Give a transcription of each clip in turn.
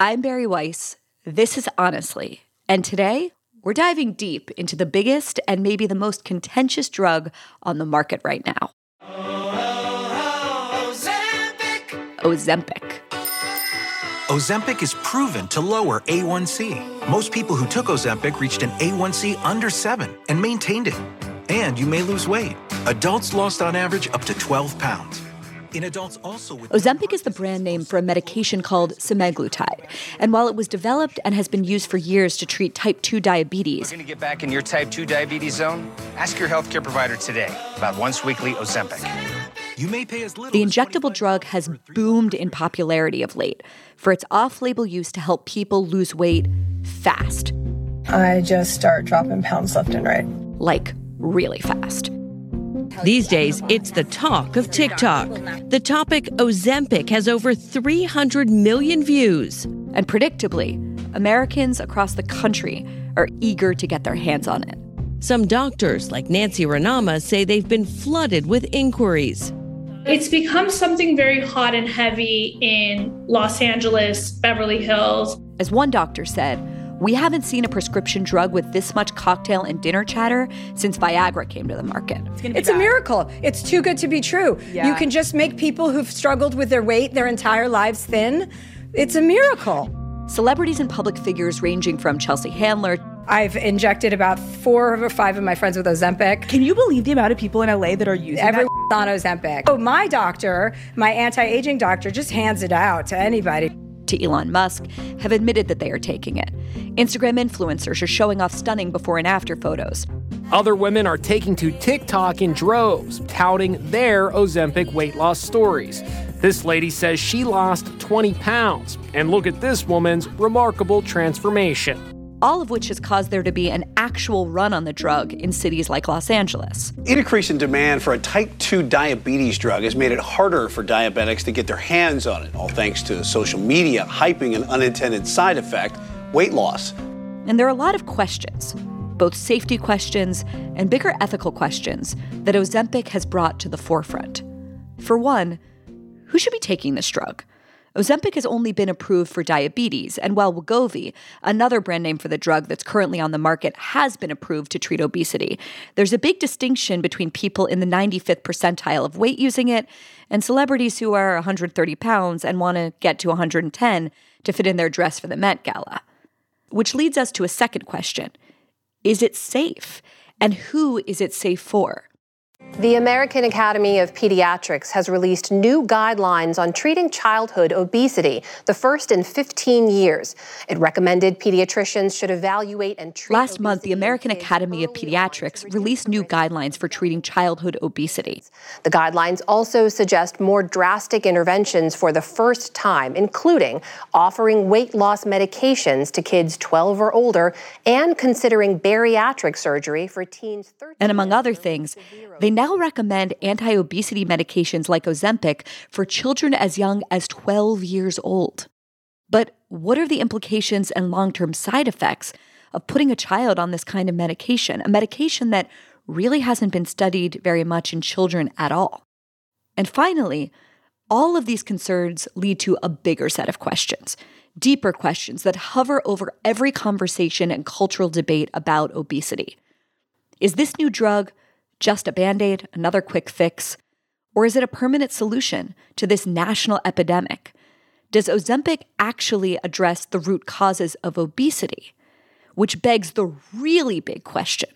I'm Bari Weiss. This is Honestly. And today, we're diving deep into the biggest and maybe the most contentious drug on the market right now. Ozempic. Ozempic is proven to lower A1C. Most people who took Ozempic reached an A1C under 7 and maintained it. And you may lose weight. Adults lost on average up to 12 pounds. In adults also with Ozempic is the brand name for a medication called semaglutide. And while it was developed and has been used for years to treat type 2 diabetes, Looking to get back in your type 2 diabetes zone? Ask your healthcare provider today about once weekly Ozempic. you may pay as little the injectable 25 drug has boomed in popularity of late for its off label use to help people lose weight fast. I just start dropping pounds left and right. Like, really fast. These days, it's the talk of TikTok. The topic Ozempic has over 300 million views. And predictably, Americans across the country are eager to get their hands on it. Some doctors, like Nancy Ranama, say they've been flooded with inquiries. It's become something very hot and heavy in Los Angeles, Beverly Hills. As one doctor said, we haven't seen a prescription drug with this much cocktail and dinner chatter since Viagra came to the market. It's a miracle. It's too good to be true. Yeah. You can just make people who've struggled with their weight their entire lives thin. It's a miracle. Celebrities and public figures ranging from Chelsea Handler I've injected about four or five of my friends with Ozempic. Can you believe the amount of people in LA that are using Everyone's that? on Ozempic. Oh, my doctor, my anti-aging doctor, just hands it out to anybody. To Elon Musk have admitted that they are taking it. Instagram influencers are showing off stunning before and after photos. Other women are taking to TikTok in droves, touting their Ozempic weight loss stories. This lady says she lost 20 pounds, and look at this woman's remarkable transformation. All of which has caused there to be an actual run on the drug in cities like Los Angeles. Increase in demand for a type 2 diabetes drug has made it harder for diabetics to get their hands on it, all thanks to social media hyping an unintended side effect weight loss. And there are a lot of questions, both safety questions and bigger ethical questions, that Ozempic has brought to the forefront. For one, who should be taking this drug? Ozempic has only been approved for diabetes, and while Wegovy, another brand name for the drug that's currently on the market, has been approved to treat obesity, there's a big distinction between people in the 95th percentile of weight using it and celebrities who are 130 pounds and want to get to 110 to fit in their dress for the Met Gala. Which leads us to a second question Is it safe? And who is it safe for? The American Academy of Pediatrics has released new guidelines on treating childhood obesity, the first in 15 years. It recommended pediatricians should evaluate and treat. Last month, the American Academy of early on to Pediatrics released new the risk of guidelines for treating childhood obesity. The guidelines also suggest more drastic interventions for the first time, including offering weight loss medications to kids 12 or older and considering bariatric surgery for teens 13. And among other things, they now recommend anti obesity medications like Ozempic for children as young as 12 years old. But what are the implications and long term side effects of putting a child on this kind of medication, a medication that really hasn't been studied very much in children at all? And finally, all of these concerns lead to a bigger set of questions, deeper questions that hover over every conversation and cultural debate about obesity. Is this new drug just a band aid, another quick fix? Or is it a permanent solution to this national epidemic? Does Ozempic actually address the root causes of obesity? Which begs the really big question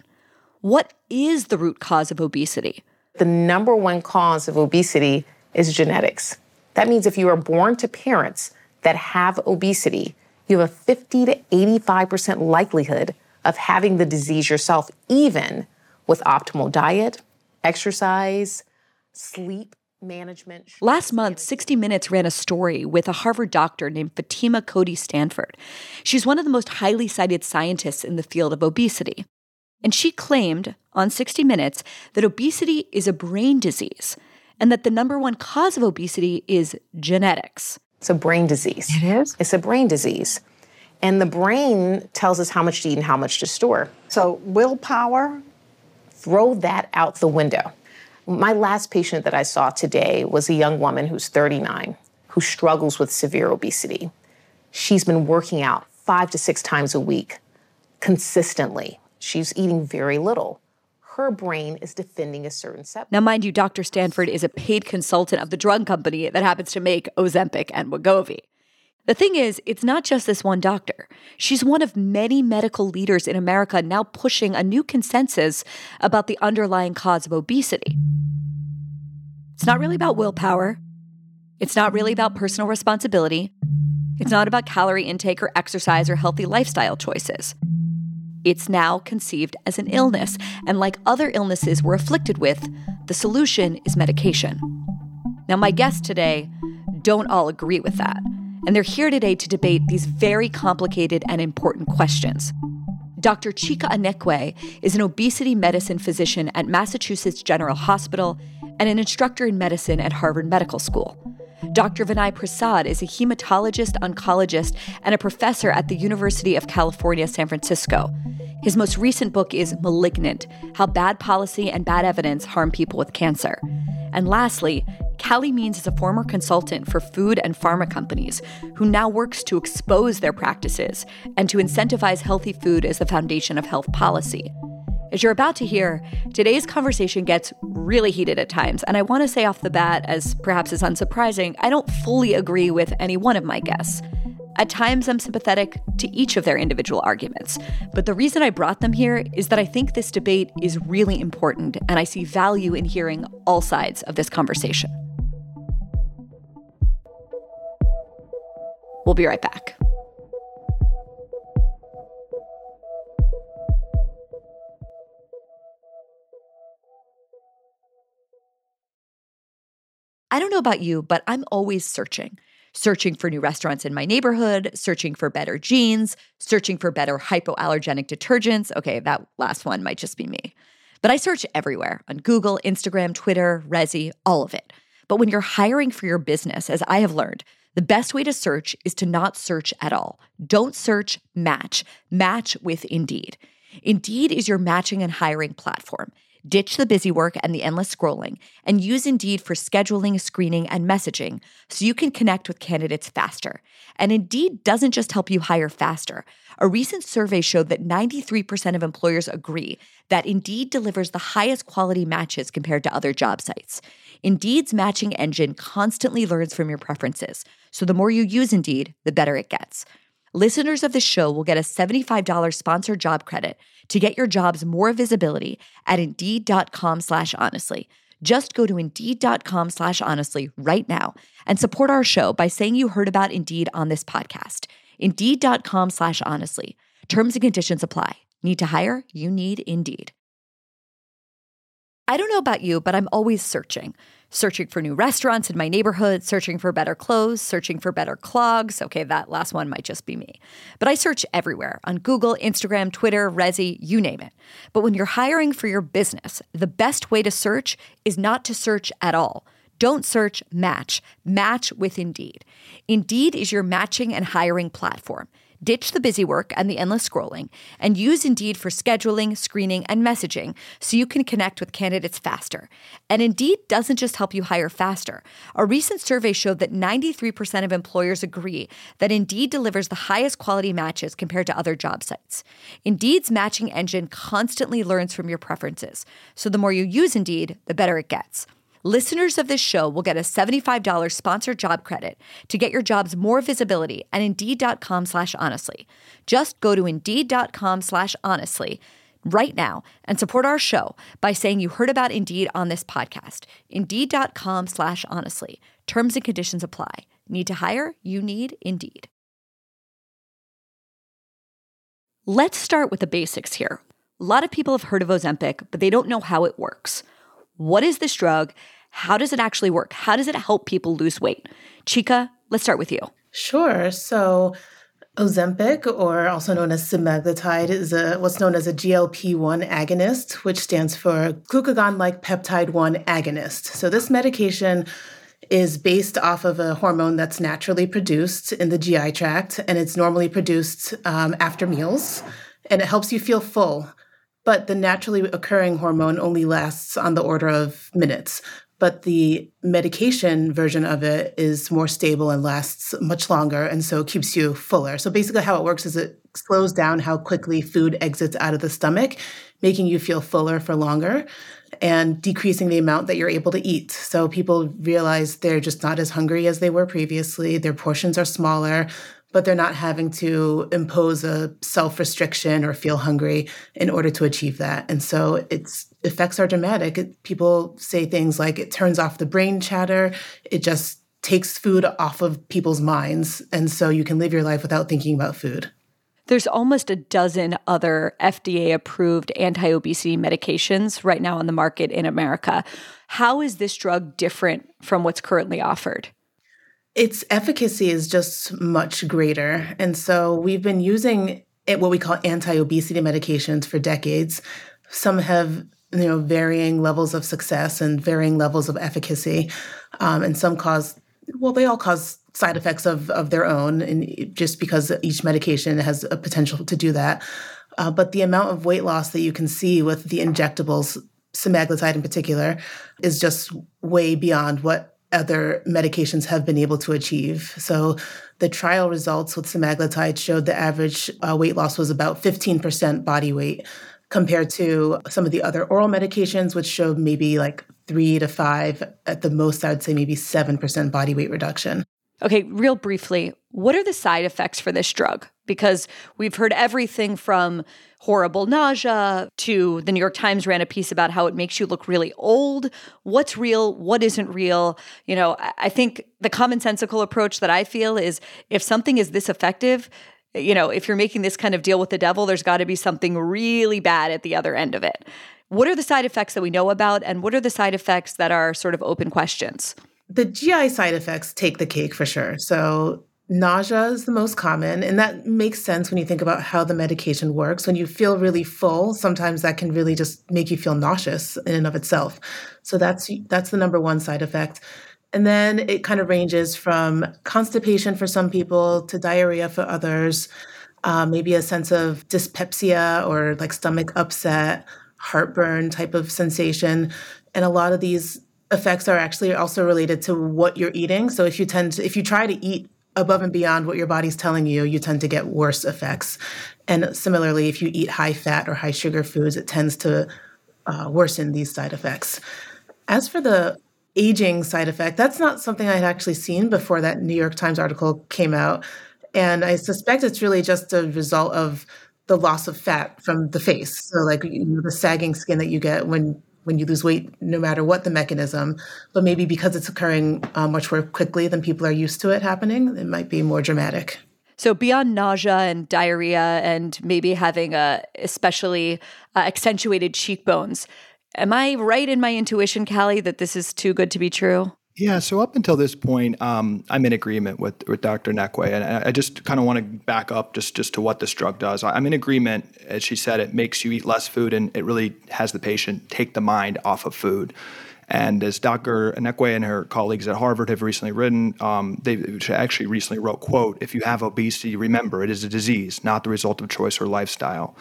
what is the root cause of obesity? The number one cause of obesity is genetics. That means if you are born to parents that have obesity, you have a 50 to 85% likelihood of having the disease yourself, even with optimal diet, exercise, sleep, management. Last month, 60 Minutes ran a story with a Harvard doctor named Fatima Cody Stanford. She's one of the most highly cited scientists in the field of obesity. And she claimed on 60 Minutes that obesity is a brain disease and that the number one cause of obesity is genetics. It's a brain disease. It is? It's a brain disease. And the brain tells us how much to eat and how much to store. So, willpower? Throw that out the window. My last patient that I saw today was a young woman who's 39 who struggles with severe obesity. She's been working out five to six times a week consistently. She's eating very little. Her brain is defending a certain set. Now, mind you, Dr. Stanford is a paid consultant of the drug company that happens to make Ozempic and Wegovy. The thing is, it's not just this one doctor. She's one of many medical leaders in America now pushing a new consensus about the underlying cause of obesity. It's not really about willpower. It's not really about personal responsibility. It's not about calorie intake or exercise or healthy lifestyle choices. It's now conceived as an illness, and like other illnesses we're afflicted with, the solution is medication. Now, my guests today don't all agree with that and they're here today to debate these very complicated and important questions. Dr. Chika Anekwe is an obesity medicine physician at Massachusetts General Hospital and an instructor in medicine at Harvard Medical School. Dr. Vinay Prasad is a hematologist, oncologist, and a professor at the University of California, San Francisco. His most recent book is Malignant How Bad Policy and Bad Evidence Harm People with Cancer. And lastly, Calley Means is a former consultant for food and pharma companies who now works to expose their practices and to incentivize healthy food as the foundation of health policy. As you're about to hear, today's conversation gets really heated at times, and I want to say off the bat, as perhaps is unsurprising, I don't fully agree with any one of my guests. At times, I'm sympathetic to each of their individual arguments. But the reason I brought them here is that I think this debate is really important, and I see value in hearing all sides of this conversation. We'll be right back. I don't know about you, but I'm always searching searching for new restaurants in my neighborhood, searching for better jeans, searching for better hypoallergenic detergents. Okay, that last one might just be me. But I search everywhere on Google, Instagram, Twitter, Resy, all of it. But when you're hiring for your business, as I have learned, the best way to search is to not search at all. Don't search, match. Match with Indeed. Indeed is your matching and hiring platform. Ditch the busy work and the endless scrolling and use Indeed for scheduling, screening, and messaging so you can connect with candidates faster. And Indeed doesn't just help you hire faster. A recent survey showed that 93% of employers agree that Indeed delivers the highest quality matches compared to other job sites. Indeed's matching engine constantly learns from your preferences, so the more you use Indeed, the better it gets. Listeners of the show will get a $75 sponsored job credit to get your jobs more visibility at Indeed.com slash honestly. Just go to Indeed.com slash honestly right now and support our show by saying you heard about Indeed on this podcast. Indeed.com slash honestly. Terms and conditions apply. Need to hire? You need Indeed. I don't know about you, but I'm always searching. Searching for new restaurants in my neighborhood, searching for better clothes, searching for better clogs. Okay, that last one might just be me. But I search everywhere on Google, Instagram, Twitter, Resy, you name it. But when you're hiring for your business, the best way to search is not to search at all. Don't search, match. Match with Indeed. Indeed is your matching and hiring platform. Ditch the busy work and the endless scrolling and use Indeed for scheduling, screening, and messaging so you can connect with candidates faster. And Indeed doesn't just help you hire faster. A recent survey showed that 93% of employers agree that Indeed delivers the highest quality matches compared to other job sites. Indeed's matching engine constantly learns from your preferences. So the more you use Indeed, the better it gets. Listeners of this show will get a $75 sponsored job credit to get your jobs more visibility at Indeed.com slash honestly. Just go to Indeed.com slash honestly right now and support our show by saying you heard about Indeed on this podcast. Indeed.com slash honestly. Terms and conditions apply. Need to hire? You need Indeed. Let's start with the basics here. A lot of people have heard of Ozempic, but they don't know how it works. What is this drug? How does it actually work? How does it help people lose weight? Chika, let's start with you. Sure. So, Ozempic, or also known as semaglutide, is a, what's known as a GLP-1 agonist, which stands for glucagon-like peptide-1 agonist. So this medication is based off of a hormone that's naturally produced in the GI tract, and it's normally produced um, after meals, and it helps you feel full. But the naturally occurring hormone only lasts on the order of minutes but the medication version of it is more stable and lasts much longer and so keeps you fuller. So basically how it works is it slows down how quickly food exits out of the stomach, making you feel fuller for longer and decreasing the amount that you're able to eat. So people realize they're just not as hungry as they were previously, their portions are smaller, but they're not having to impose a self restriction or feel hungry in order to achieve that. And so its effects are dramatic. It, people say things like it turns off the brain chatter, it just takes food off of people's minds. And so you can live your life without thinking about food. There's almost a dozen other FDA approved anti obesity medications right now on the market in America. How is this drug different from what's currently offered? Its efficacy is just much greater. And so we've been using it, what we call anti obesity medications for decades. Some have you know varying levels of success and varying levels of efficacy um, and some cause well they all cause side effects of, of their own and just because each medication has a potential to do that uh, but the amount of weight loss that you can see with the injectables semaglutide in particular is just way beyond what other medications have been able to achieve. So the trial results with semaglutide showed the average uh, weight loss was about 15% body weight compared to some of the other oral medications, which showed maybe like three to five, at the most, I'd say maybe 7% body weight reduction. Okay, real briefly, what are the side effects for this drug? Because we've heard everything from horrible nausea to the New York Times ran a piece about how it makes you look really old. What's real? What isn't real? You know, I think the commonsensical approach that I feel is if something is this effective, you know, if you're making this kind of deal with the devil, there's got to be something really bad at the other end of it. What are the side effects that we know about, and what are the side effects that are sort of open questions? The GI side effects take the cake for sure. So, nausea is the most common, and that makes sense when you think about how the medication works. When you feel really full, sometimes that can really just make you feel nauseous in and of itself. So, that's that's the number one side effect. And then it kind of ranges from constipation for some people to diarrhea for others, uh, maybe a sense of dyspepsia or like stomach upset, heartburn type of sensation. And a lot of these effects are actually also related to what you're eating. So if you tend to, if you try to eat above and beyond what your body's telling you, you tend to get worse effects. And similarly, if you eat high fat or high sugar foods, it tends to uh, worsen these side effects. As for the aging side effect, that's not something I had actually seen before that New York Times article came out. And I suspect it's really just a result of the loss of fat from the face. So, like you know, the sagging skin that you get when when you lose weight, no matter what the mechanism. But maybe because it's occurring uh, much more quickly than people are used to it happening, it might be more dramatic. So beyond nausea and diarrhea, and maybe having a especially uh, accentuated cheekbones, am I right in my intuition, Calley, that this is too good to be true? Yeah, so up until this point, um, I'm in agreement with, with Dr. Anekwe, and I just kind of want to back up just, just to what this drug does. I'm in agreement, as she said, it makes you eat less food, and it really has the patient take the mind off of food. And as Dr. Anekwe and her colleagues at Harvard have recently written, um, they actually recently wrote, quote, if you have obesity, remember it is a disease, not the result of choice or lifestyle.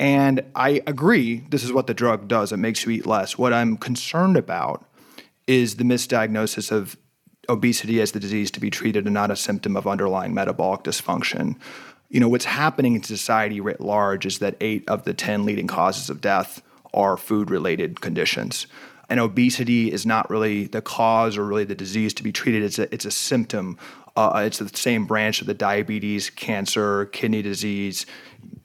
And I agree, this is what the drug does. It makes you eat less. What I'm concerned about is the misdiagnosis of obesity as the disease to be treated and not a symptom of underlying metabolic dysfunction. You know, what's happening in society writ large is that eight of the 10 leading causes of death are food related conditions. And obesity is not really the cause or really the disease to be treated, it's a, it's a symptom. Uh, it's the same branch of the diabetes, cancer, kidney disease,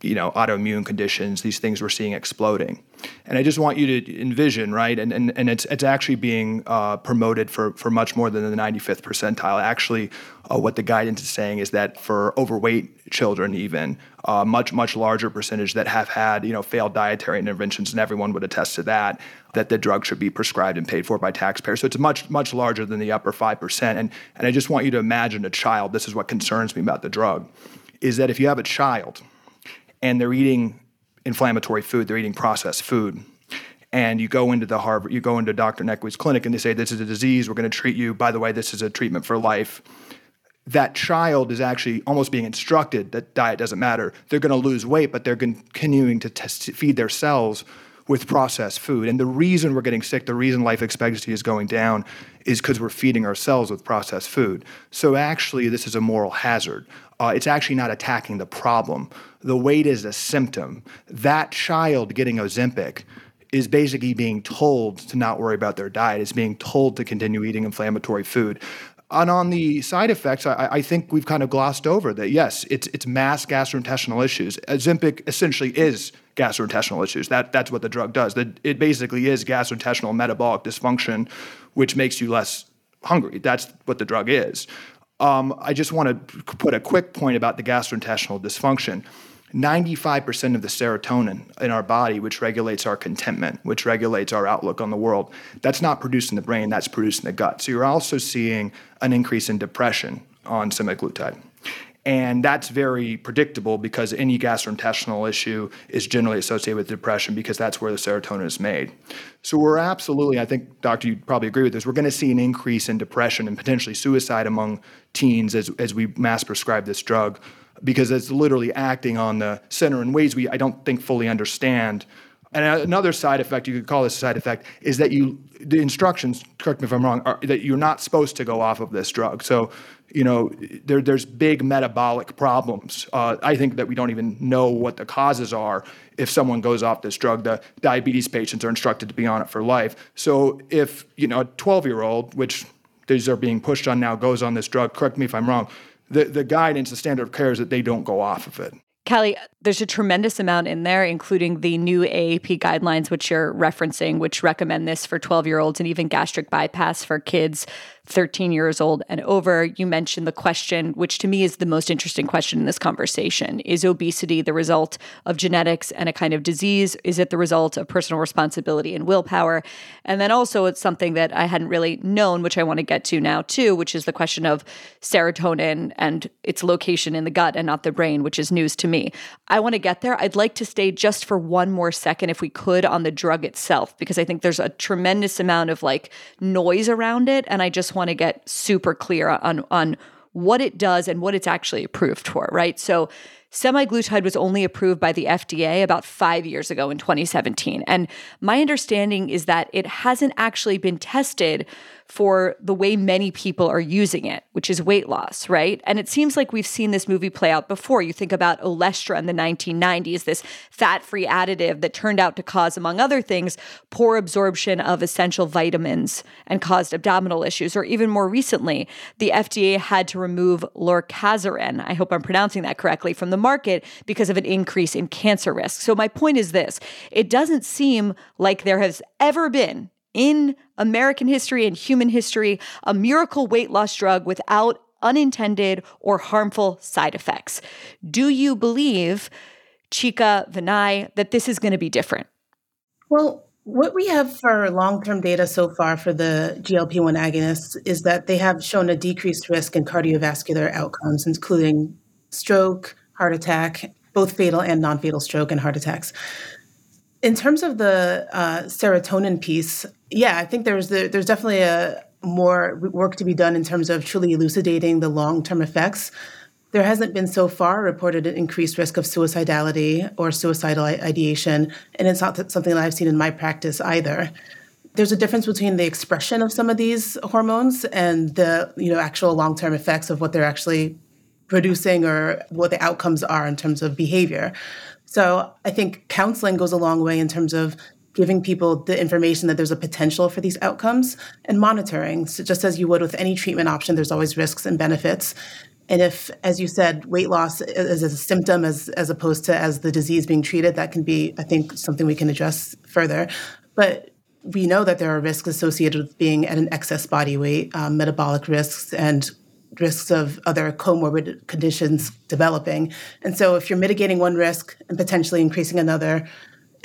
you know, autoimmune conditions, these things we're seeing exploding. And I just want you to envision, right? And and, and it's it's actually being uh, promoted for for much more than the 95th percentile. Actually, uh, what the guidance is saying is that for overweight children, even uh, much much larger percentage that have had you know failed dietary interventions, and everyone would attest to that, that the drug should be prescribed and paid for by taxpayers. So it's much much larger than the upper five percent. And and I just want you to imagine a child. This is what concerns me about the drug, is that if you have a child, and they're eating inflammatory food, they're eating processed food. And you go into the Harvard, you go into Dr. Anekwe's clinic and they say, This is a disease, we're going to treat you. By the way, this is a treatment for life. That child is actually almost being instructed that diet doesn't matter. They're going to lose weight, but they're continuing to test, feed their cells with processed food. And the reason we're getting sick, the reason life expectancy is going down, is because we're feeding ourselves with processed food. So actually, this is a moral hazard. Uh, it's actually not attacking the problem. The weight is a symptom. That child getting Ozempic is basically being told to not worry about their diet, is being told to continue eating inflammatory food. And on the side effects, I, I, think we've kind of glossed over that. Yes, it's it's mass gastrointestinal issues. Ozempic essentially is gastrointestinal issues. That that's what the drug does. That it basically is gastrointestinal metabolic dysfunction, which makes you less hungry. That's what the drug is. Um, I just want to put a quick point about the gastrointestinal dysfunction. 95% of the serotonin in our body, which regulates our contentment, which regulates our outlook on the world, that's not produced in the brain, that's produced in the gut. So you're also seeing an increase in depression on semaglutide. And that's very predictable because any gastrointestinal issue is generally associated with depression because that's where the serotonin is made. So we're absolutely, I think, Doctor, you'd probably agree with this, we're going to see an increase in depression and potentially suicide among teens as, as we mass prescribe this drug because it's literally acting on the center in ways we, I don't think, fully understand. And another side effect, you could call this a side effect, is that you, the instructions, correct me if I'm wrong, are that you're not supposed to go off of this drug. So you know, there, there's big metabolic problems. Uh, I think that we don't even know what the causes are if someone goes off this drug. The diabetes patients are instructed to be on it for life. So if, you know, a 12 year old, which these are being pushed on now, goes on this drug, correct me if I'm wrong, the, the guidance, the standard of care is that they don't go off of it. Calley, there's a tremendous amount in there, including the new AAP guidelines, which you're referencing, which recommend this for 12 year olds and even gastric bypass for kids 13 years old and over. You mentioned the question, which to me is the most interesting question in this conversation Is obesity the result of genetics and a kind of disease? Is it the result of personal responsibility and willpower? And then also, it's something that I hadn't really known, which I want to get to now too, which is the question of serotonin and its location in the gut and not the brain, which is news to me. I want to get there. I'd like to stay just for one more second, if we could, on the drug itself, because I think there's a tremendous amount of like noise around it. And I just want to get super clear on on what it does and what it's actually approved for, right? So semaglutide was only approved by the FDA about 5 years ago in 2017. And my understanding is that it hasn't actually been tested for the way many people are using it, which is weight loss, right? And it seems like we've seen this movie play out before. You think about Olestra in the 1990s, this fat free additive that turned out to cause, among other things, poor absorption of essential vitamins and caused abdominal issues. Or even more recently, the FDA had to remove lorcaserin, I hope I'm pronouncing that correctly, from the market because of an increase in cancer risk. So my point is this it doesn't seem like there has ever been in American history and human history a miracle weight loss drug without unintended or harmful side effects. Do you believe, Chika Vinay, that this is going to be different? Well, what we have for long term data so far for the GLP 1 agonists is that they have shown a decreased risk in cardiovascular outcomes, including stroke, heart attack, both fatal and non fatal stroke and heart attacks. In terms of the uh, serotonin piece, yeah, I think there's the, there's definitely a more work to be done in terms of truly elucidating the long term effects. There hasn't been so far reported an increased risk of suicidality or suicidal ideation, and it's not something that I've seen in my practice either. There's a difference between the expression of some of these hormones and the you know actual long term effects of what they're actually producing or what the outcomes are in terms of behavior. So I think counseling goes a long way in terms of giving people the information that there's a potential for these outcomes and monitoring. So just as you would with any treatment option, there's always risks and benefits. And if, as you said, weight loss is a symptom as, as opposed to as the disease being treated, that can be, I think, something we can address further. But we know that there are risks associated with being at an excess body weight, um, metabolic risks, and risks of other comorbid conditions developing. And so, if you're mitigating one risk and potentially increasing another,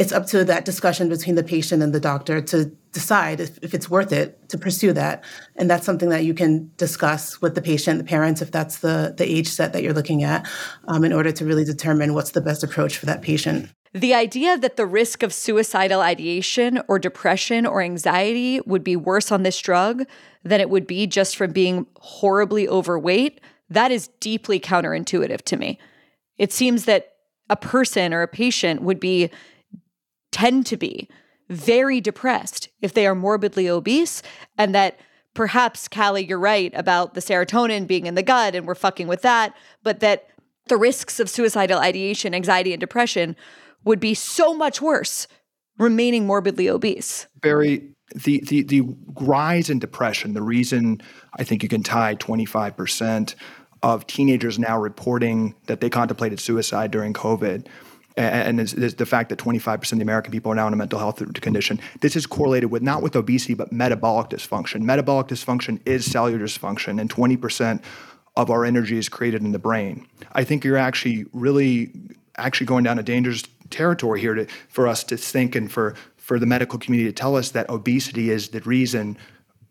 it's up to that discussion between the patient and the doctor to decide if, if it's worth it to pursue that. And that's something that you can discuss with the patient, the parents, if that's the, the age set that you're looking at, um, in order to really determine what's the best approach for that patient. The idea that the risk of suicidal ideation or depression or anxiety would be worse on this drug than it would be just from being horribly overweight, that is deeply counterintuitive to me. It seems that a person or a patient would be tend to be very depressed if they are morbidly obese and that perhaps Calley you're right about the serotonin being in the gut and we're fucking with that but that the risks of suicidal ideation anxiety and depression would be so much worse remaining morbidly obese. Bari, the, the, the rise in depression, the reason I think you can tie 25% of teenagers now reporting that they contemplated suicide during COVID and the fact that 25% of the American people are now in a mental health condition. This is correlated with not with obesity, but metabolic dysfunction. Metabolic dysfunction is cellular dysfunction, and 20% of our energy is created in the brain. I think you're actually really actually going down a dangerous territory here to, for us to think and for, for the medical community to tell us that obesity is the reason,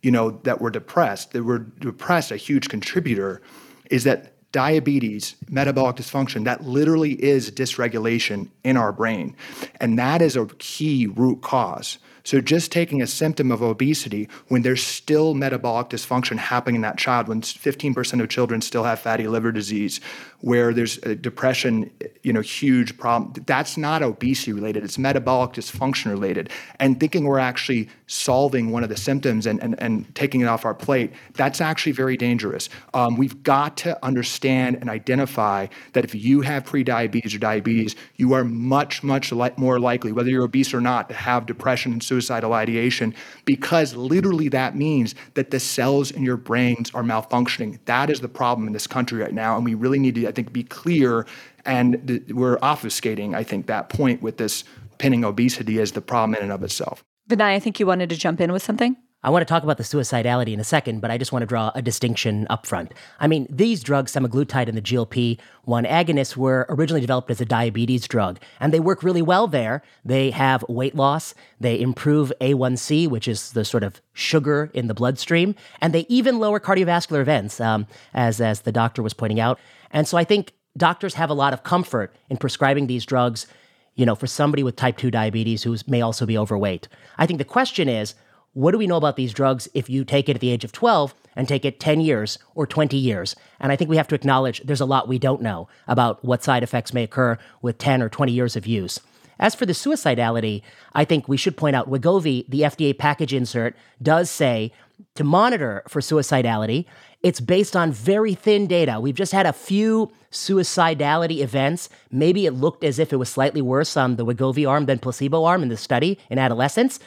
you know, that we're depressed. That we're depressed, a huge contributor, is that diabetes, metabolic dysfunction, that literally is dysregulation in our brain. And that is a key root cause. So just taking a symptom of obesity when there's still metabolic dysfunction happening in that child, when 15% of children still have fatty liver disease, where there's depression, you know, huge problem. That's not obesity related. It's metabolic dysfunction related. And thinking we're actually solving one of the symptoms and, and, and taking it off our plate, that's actually very dangerous. Um, we've got to understand and identify that if you have prediabetes or diabetes, you are much, much li- more likely, whether you're obese or not, to have depression and suicidal ideation because literally that means that the cells in your brains are malfunctioning. That is the problem in this country right now. And we really need to I think, be clear. And th- we're obfuscating, I think, that point with this pinning obesity as the problem in and of itself. Vinay, I think you wanted to jump in with something. I want to talk about the suicidality in a second, but I just want to draw a distinction up front. I mean, these drugs, semaglutide and the GLP 1 agonists, were originally developed as a diabetes drug, and they work really well there. They have weight loss, they improve A1C, which is the sort of sugar in the bloodstream, and they even lower cardiovascular events, um, as, as the doctor was pointing out. And so I think doctors have a lot of comfort in prescribing these drugs, you know, for somebody with type 2 diabetes who may also be overweight. I think the question is, what do we know about these drugs if you take it at the age of 12 and take it 10 years or 20 years? And I think we have to acknowledge there's a lot we don't know about what side effects may occur with 10 or 20 years of use. As for the suicidality, I think we should point out Wegovy, the FDA package insert, does say to monitor for suicidality, it's based on very thin data. We've just had a few suicidality events. Maybe it looked as if it was slightly worse on the Wegovy arm than placebo arm in the study in adolescents.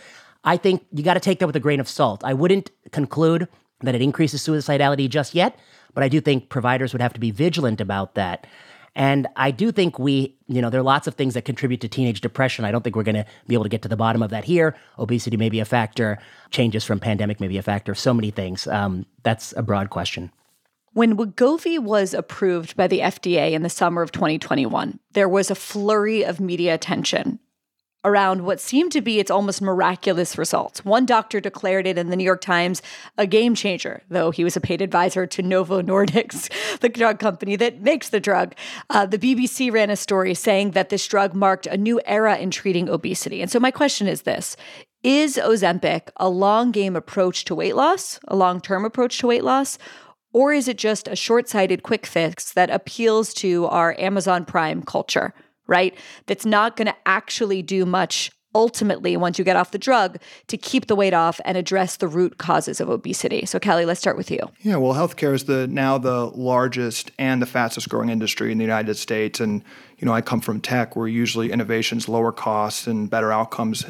I think you got to take that with a grain of salt. I wouldn't conclude that it increases suicidality just yet, but I do think providers would have to be vigilant about that. And I do think we, you know, there are lots of things that contribute to teenage depression. I don't think we're going to be able to get to the bottom of that here. Obesity may be a factor, changes from pandemic may be a factor, so many things. Um, that's a broad question. When Wegovy was approved by the FDA in the summer of 2021, there was a flurry of media attention around what seemed to be its almost miraculous results. One doctor declared it in the New York Times a game changer, though he was a paid advisor to Novo Nordisk, the drug company that makes the drug. Uh, the BBC ran a story saying that this drug marked a new era in treating obesity. And so my question is this Is Ozempic a long game approach to weight loss, a long term approach to weight loss? Or is it just a short sighted quick fix that appeals to our Amazon Prime culture? Right? That's not going to actually do much ultimately once you get off the drug to keep the weight off and address the root causes of obesity. So Calley, let's start with you. Yeah, well, healthcare is the now the largest and the fastest growing industry in the United States and you know, I come from tech where usually innovations lower costs and better outcomes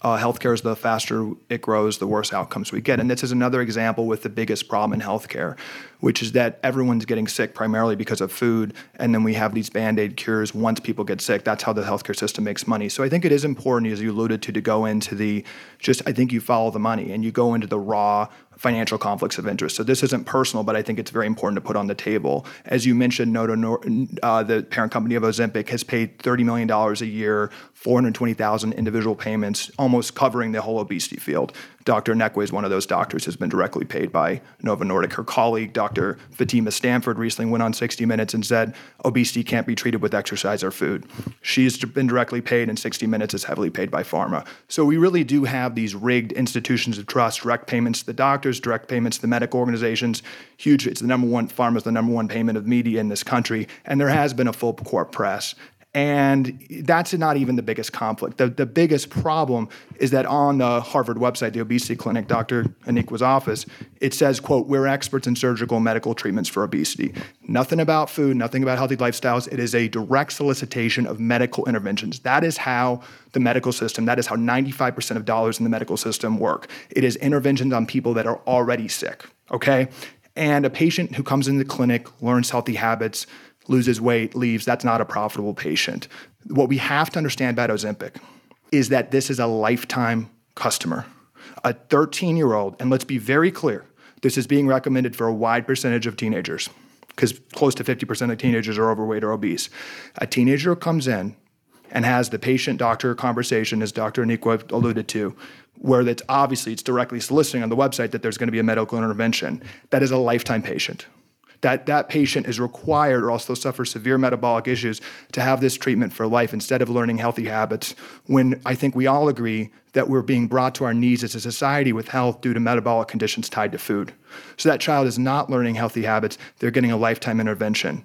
uh, healthcare is the faster it grows, the worse outcomes we get. And this is another example with the biggest problem in healthcare, which is that everyone's getting sick primarily because of food. And then we have these band aid cures once people get sick. That's how the healthcare system makes money. So I think it is important, as you alluded to, to go into the just, I think you follow the money and you go into the raw financial conflicts of interest. So this isn't personal, but I think it's very important to put on the table. As you mentioned, Novo, uh, the parent company of Ozempic, has paid $30 million a year, 420,000 individual payments, almost covering the whole obesity field. Dr. Anekwe is one of those doctors who's been directly paid by Novo Nordisk. Her colleague, Dr. Fatima Stanford, recently went on 60 Minutes and said obesity can't be treated with exercise or food. She's been directly paid, and 60 Minutes is heavily paid by pharma. So we really do have these rigged institutions of trust, direct payments to the doctors, direct payments to the medical organizations. Huge. It's the number one. Pharma is the number one payment of media in this country, and there has been a full court press. And that's not even the biggest conflict. The, the biggest problem is that on the Harvard website, the obesity clinic, Dr. Anekwe's office, it says, quote, we're experts in surgical medical treatments for obesity. Nothing about food, nothing about healthy lifestyles. It is a direct solicitation of medical interventions. That is how the medical system, that is how 95% of dollars in the medical system work. It is interventions on people that are already sick, okay? And a patient who comes into the clinic, learns healthy habits, loses weight, leaves, that's not a profitable patient. What we have to understand about Ozempic is that this is a lifetime customer. A 13 year old, and let's be very clear, this is being recommended for a wide percentage of teenagers because close to 50% of teenagers are overweight or obese. A teenager comes in and has the patient doctor conversation, as Dr. Anekwe alluded to, where that's obviously it's directly soliciting on the website that there's going to be a medical intervention. That is a lifetime patient that that patient is required or also suffer severe metabolic issues to have this treatment for life instead of learning healthy habits when I think we all agree that we're being brought to our knees as a society with health due to metabolic conditions tied to food. So that child is not learning healthy habits, they're getting a lifetime intervention.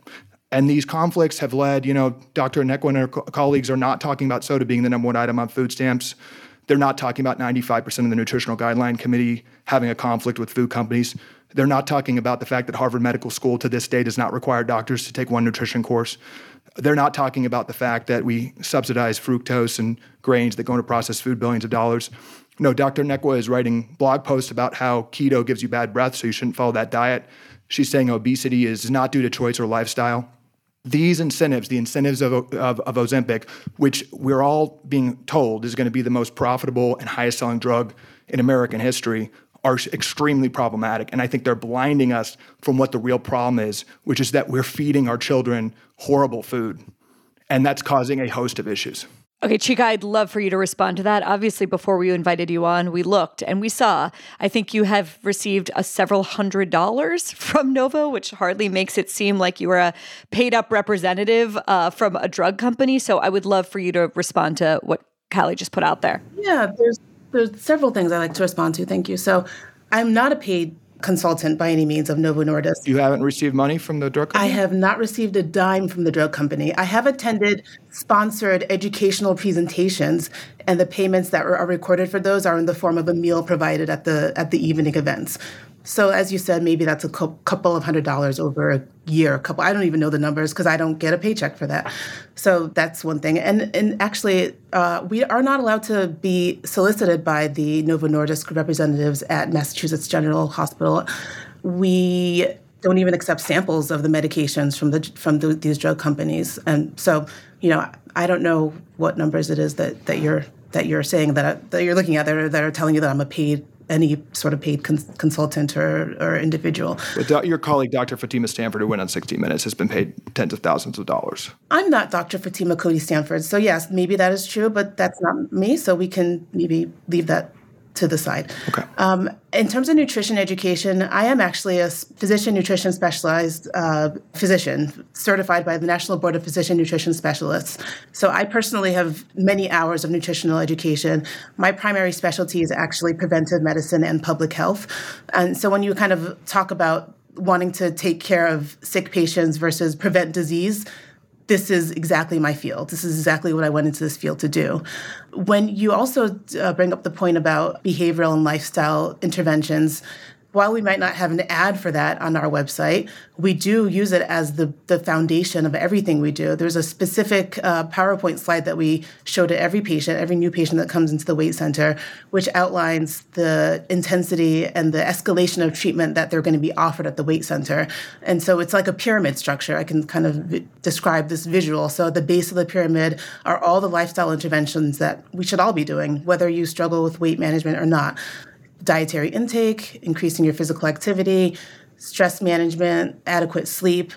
And these conflicts have led, you know, Dr. Anekwe and her co- colleagues are not talking about soda being the number one item on food stamps. They're not talking about 95% of the Nutritional Guideline Committee having a conflict with food companies. They're not talking about the fact that Harvard Medical School to this day does not require doctors to take one nutrition course. They're not talking about the fact that we subsidize fructose and grains that go into processed food billions of dollars. No, Dr. Anekwe is writing blog posts about how keto gives you bad breath, so you shouldn't follow that diet. She's saying obesity is not due to choice or lifestyle. These incentives, the incentives of, of, of Ozempic, which we're all being told is going to be the most profitable and highest selling drug in American history, are extremely problematic. And I think they're blinding us from what the real problem is, which is that we're feeding our children horrible food. And that's causing a host of issues. Okay, Chika, I'd love for you to respond to that. Obviously, before we invited you on, we looked and we saw, I think you have received a several hundred dollars from Novo, which hardly makes it seem like you are a paid up representative uh, from a drug company. So I would love for you to respond to what Calley just put out there. Yeah, there's there's several things I like to respond to. Thank you. So, I'm not a paid consultant by any means of Novo Nordisk. You haven't received money from the drug company? I have not received a dime from the drug company. I have attended sponsored educational presentations and the payments that are recorded for those are in the form of a meal provided at the at the evening events. So as you said, maybe that's a couple of hundred dollars over a year. A couple. I don't even know the numbers because I don't get a paycheck for that. So that's one thing. And and actually, uh, we are not allowed to be solicited by the Novo Nordisk representatives at Massachusetts General Hospital. We don't even accept samples of the medications from the from the, these drug companies. And so, you know, I don't know what numbers it is that that you're that you're saying that that you're looking at that are, that are telling you that I'm a paid any sort of paid cons- consultant or, or individual. But your colleague, Dr. Fatima Stanford, who went on 60 Minutes, has been paid tens of thousands of dollars. I'm not Dr. Fatima Cody Stanford. So, yes, maybe that is true, but that's not me. So, we can maybe leave that to the side. Okay. Um, in terms of nutrition education, I am actually a physician nutrition specialized uh, physician certified by the National Board of Physician Nutrition Specialists. So I personally have many hours of nutritional education. My primary specialty is actually preventive medicine and public health. And so when you kind of talk about wanting to take care of sick patients versus prevent disease, this is exactly my field. This is exactly what I went into this field to do. When you also uh, bring up the point about behavioral and lifestyle interventions, while we might not have an ad for that on our website, we do use it as the, the foundation of everything we do. There's a specific uh, PowerPoint slide that we show to every patient, every new patient that comes into the weight center, which outlines the intensity and the escalation of treatment that they're going to be offered at the weight center. And so it's like a pyramid structure. I can kind of v- describe this visual. So at the base of the pyramid are all the lifestyle interventions that we should all be doing, whether you struggle with weight management or not dietary intake, increasing your physical activity, stress management, adequate sleep.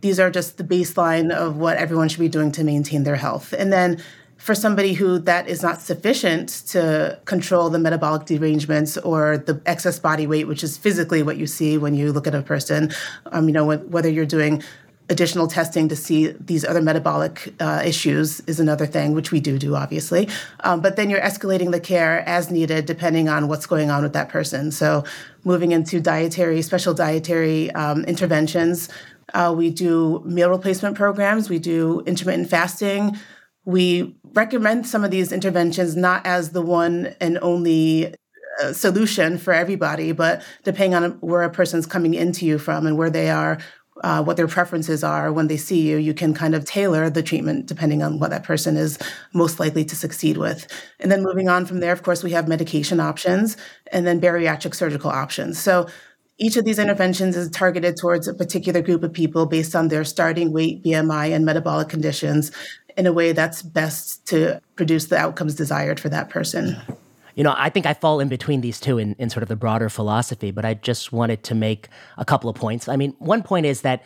These are just the baseline of what everyone should be doing to maintain their health. And then for somebody who that is not sufficient to control the metabolic derangements or the excess body weight, which is physically what you see when you look at a person, um, you know, whether you're doing additional testing to see these other metabolic uh, issues is another thing, which we do do, obviously. Um, but then you're escalating the care as needed, depending on what's going on with that person. So, moving into dietary, special dietary um, interventions. Uh, we do meal replacement programs. We do intermittent fasting. We recommend some of these interventions not as the one and only uh, solution for everybody, but depending on where a person's coming into you from and where they are uh, what their preferences are when they see you, you can kind of tailor the treatment depending on what that person is most likely to succeed with. And then moving on from there, of course, we have medication options and then bariatric surgical options. So each of these interventions is targeted towards a particular group of people based on their starting weight, BMI, and metabolic conditions in a way that's best to produce the outcomes desired for that person. You know, I think I fall in between these two in, in sort of the broader philosophy, but I just wanted to make a couple of points. I mean, one point is that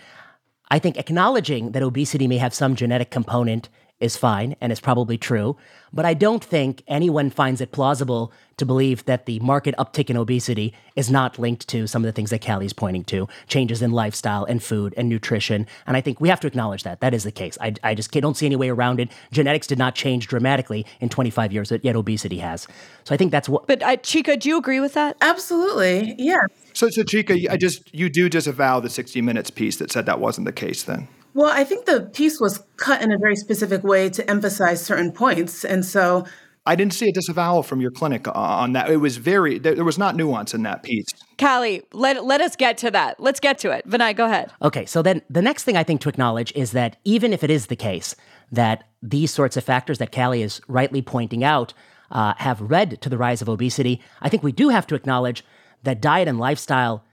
I think acknowledging that obesity may have some genetic component is fine and is probably true, but I don't think anyone finds it plausible to believe that the market uptick in obesity is not linked to some of the things that Calley's pointing to changes in lifestyle and food and nutrition. And I think we have to acknowledge that. That is the case. I, I just don't see any way around it. Genetics did not change dramatically in 25 years, yet obesity has. So I think that's what. But uh, Chika, do you agree with that? Absolutely. Yeah. So, so Chika, I just you do disavow the 60 Minutes piece that said that wasn't the case then. Well, I think the piece was cut in a very specific way to emphasize certain points. And so I didn't see a disavowal from your clinic on that. It was very, there was not nuance in that piece. Calley, let, let us get to that. Let's get to it. Vinay, go ahead. Okay, so then the next thing I think to acknowledge is that even if it is the case that these sorts of factors that Calley is rightly pointing out uh, have led to the rise of obesity, I think we do have to acknowledge that diet and lifestyle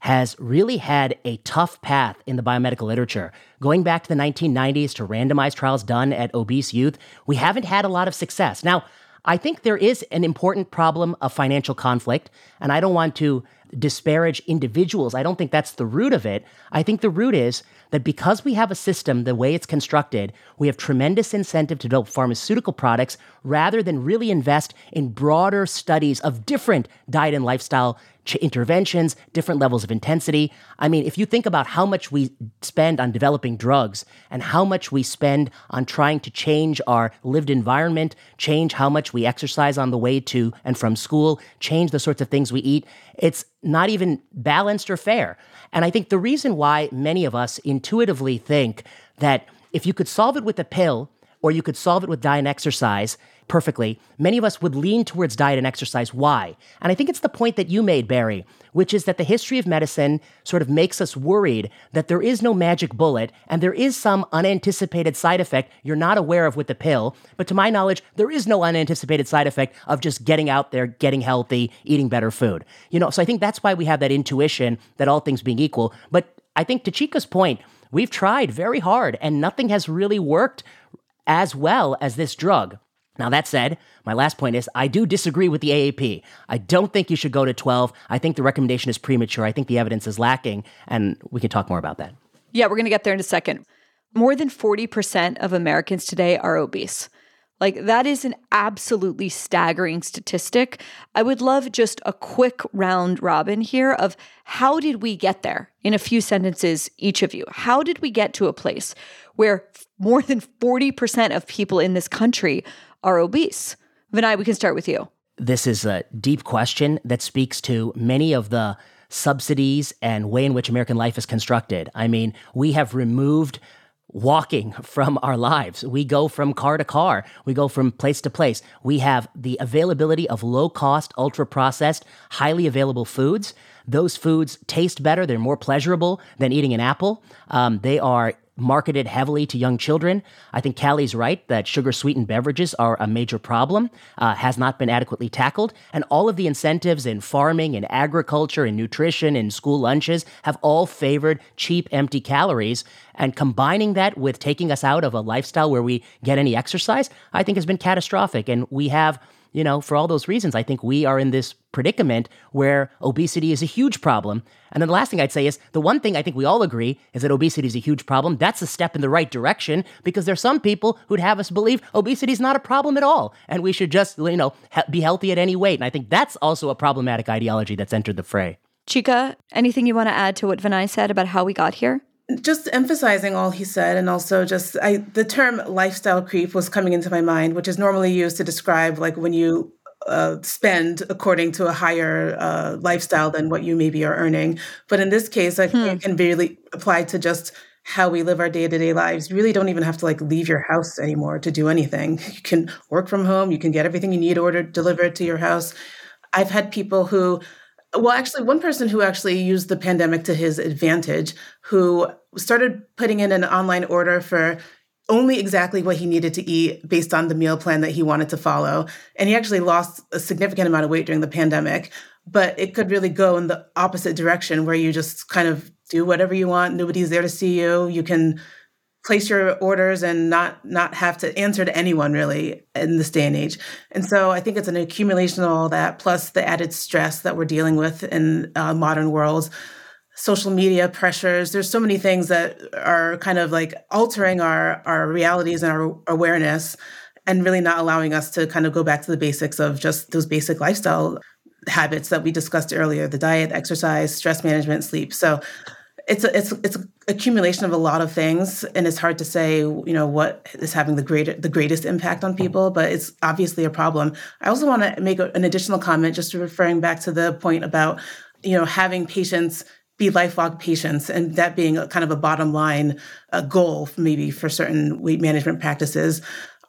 has really had a tough path in the biomedical literature. Going back to the 1990s to randomized trials done at obese youth, we haven't had a lot of success. Now, I think there is an important problem of financial conflict, and I don't want to disparage individuals. I don't think that's the root of it. I think the root is that because we have a system the way it's constructed, we have tremendous incentive to develop pharmaceutical products rather than really invest in broader studies of different diet and lifestyle ch- interventions, different levels of intensity. I mean, if you think about how much we spend on developing drugs and how much we spend on trying to change our lived environment, change how much we exercise on the way to and from school, change the sorts of things we eat, it's not even balanced or fair. And I think the reason why many of us intuitively think that if you could solve it with a pill or you could solve it with diet and exercise, perfectly, many of us would lean towards diet and exercise. Why? And I think it's the point that you made, Bari, which is that the history of medicine sort of makes us worried that there is no magic bullet and there is some unanticipated side effect you're not aware of with the pill. But to my knowledge, there is no unanticipated side effect of just getting out there, getting healthy, eating better food. You know, so I think that's why we have that intuition that all things being equal. But I think to Chika's point, we've tried very hard and nothing has really worked as well as this drug. Now, that said, my last point is I do disagree with the AAP. I don't think you should go to 12. I think the recommendation is premature. I think the evidence is lacking, and we can talk more about that. Yeah, we're going to get there in a second. More than 40% of Americans today are obese. Like, that is an absolutely staggering statistic. I would love just a quick round robin here of how did we get there in a few sentences, each of you? How did we get to a place where more than 40% of people in this country are obese? Vinay, we can start with you. This is a deep question that speaks to many of the subsidies and way in which American life is constructed. I mean, we have removed walking from our lives. We go from car to car. We go from place to place. We have the availability of low cost, ultra processed, highly available foods. Those foods taste better. They're more pleasurable than eating an apple. Um, they are marketed heavily to young children. I think Calley's right that sugar sweetened beverages are a major problem, uh, has not been adequately tackled. And all of the incentives in farming and agriculture and nutrition and school lunches have all favored cheap, empty calories. And combining that with taking us out of a lifestyle where we get any exercise, I think has been catastrophic. And we have you know, for all those reasons, I think we are in this predicament where obesity is a huge problem. And then the last thing I'd say is the one thing I think we all agree is that obesity is a huge problem. That's a step in the right direction because there's some people who'd have us believe obesity is not a problem at all and we should just, you know, be healthy at any weight. And I think that's also a problematic ideology that's entered the fray. Chika, anything you want to add to what Vinay said about how we got here? Just emphasizing all he said and also just I, the term lifestyle creep was coming into my mind which is normally used to describe like when you uh, spend according to a higher uh, lifestyle than what you maybe are earning. But in this case i hmm. it can really apply to just how we live our day-to-day lives. You really don't even have to like leave your house anymore to do anything. You can work from home you can get everything you need ordered delivered to your house. I've had people who well, actually, one person who actually used the pandemic to his advantage, who started putting in an online order for only exactly what he needed to eat based on the meal plan that he wanted to follow. And he actually lost a significant amount of weight during the pandemic. But it could really go in the opposite direction where you just kind of do whatever you want. Nobody's there to see you. You can place your orders and not not have to answer to anyone really in this day and age. And so I think it's an accumulation of all that, plus the added stress that we're dealing with in uh, modern worlds, social media pressures. There's so many things that are kind of like altering our our realities and our awareness, and really not allowing us to kind of go back to the basics of just those basic lifestyle habits that we discussed earlier: the diet, exercise, stress management, sleep. So it's a, it's it's accumulation of a lot of things, and it's hard to say you know what is having the greater the greatest impact on people, but it's obviously a problem. I also want to make a, an additional comment, just referring back to the point about you know having patients be lifelong patients and that being a kind of a bottom line a goal maybe for certain weight management practices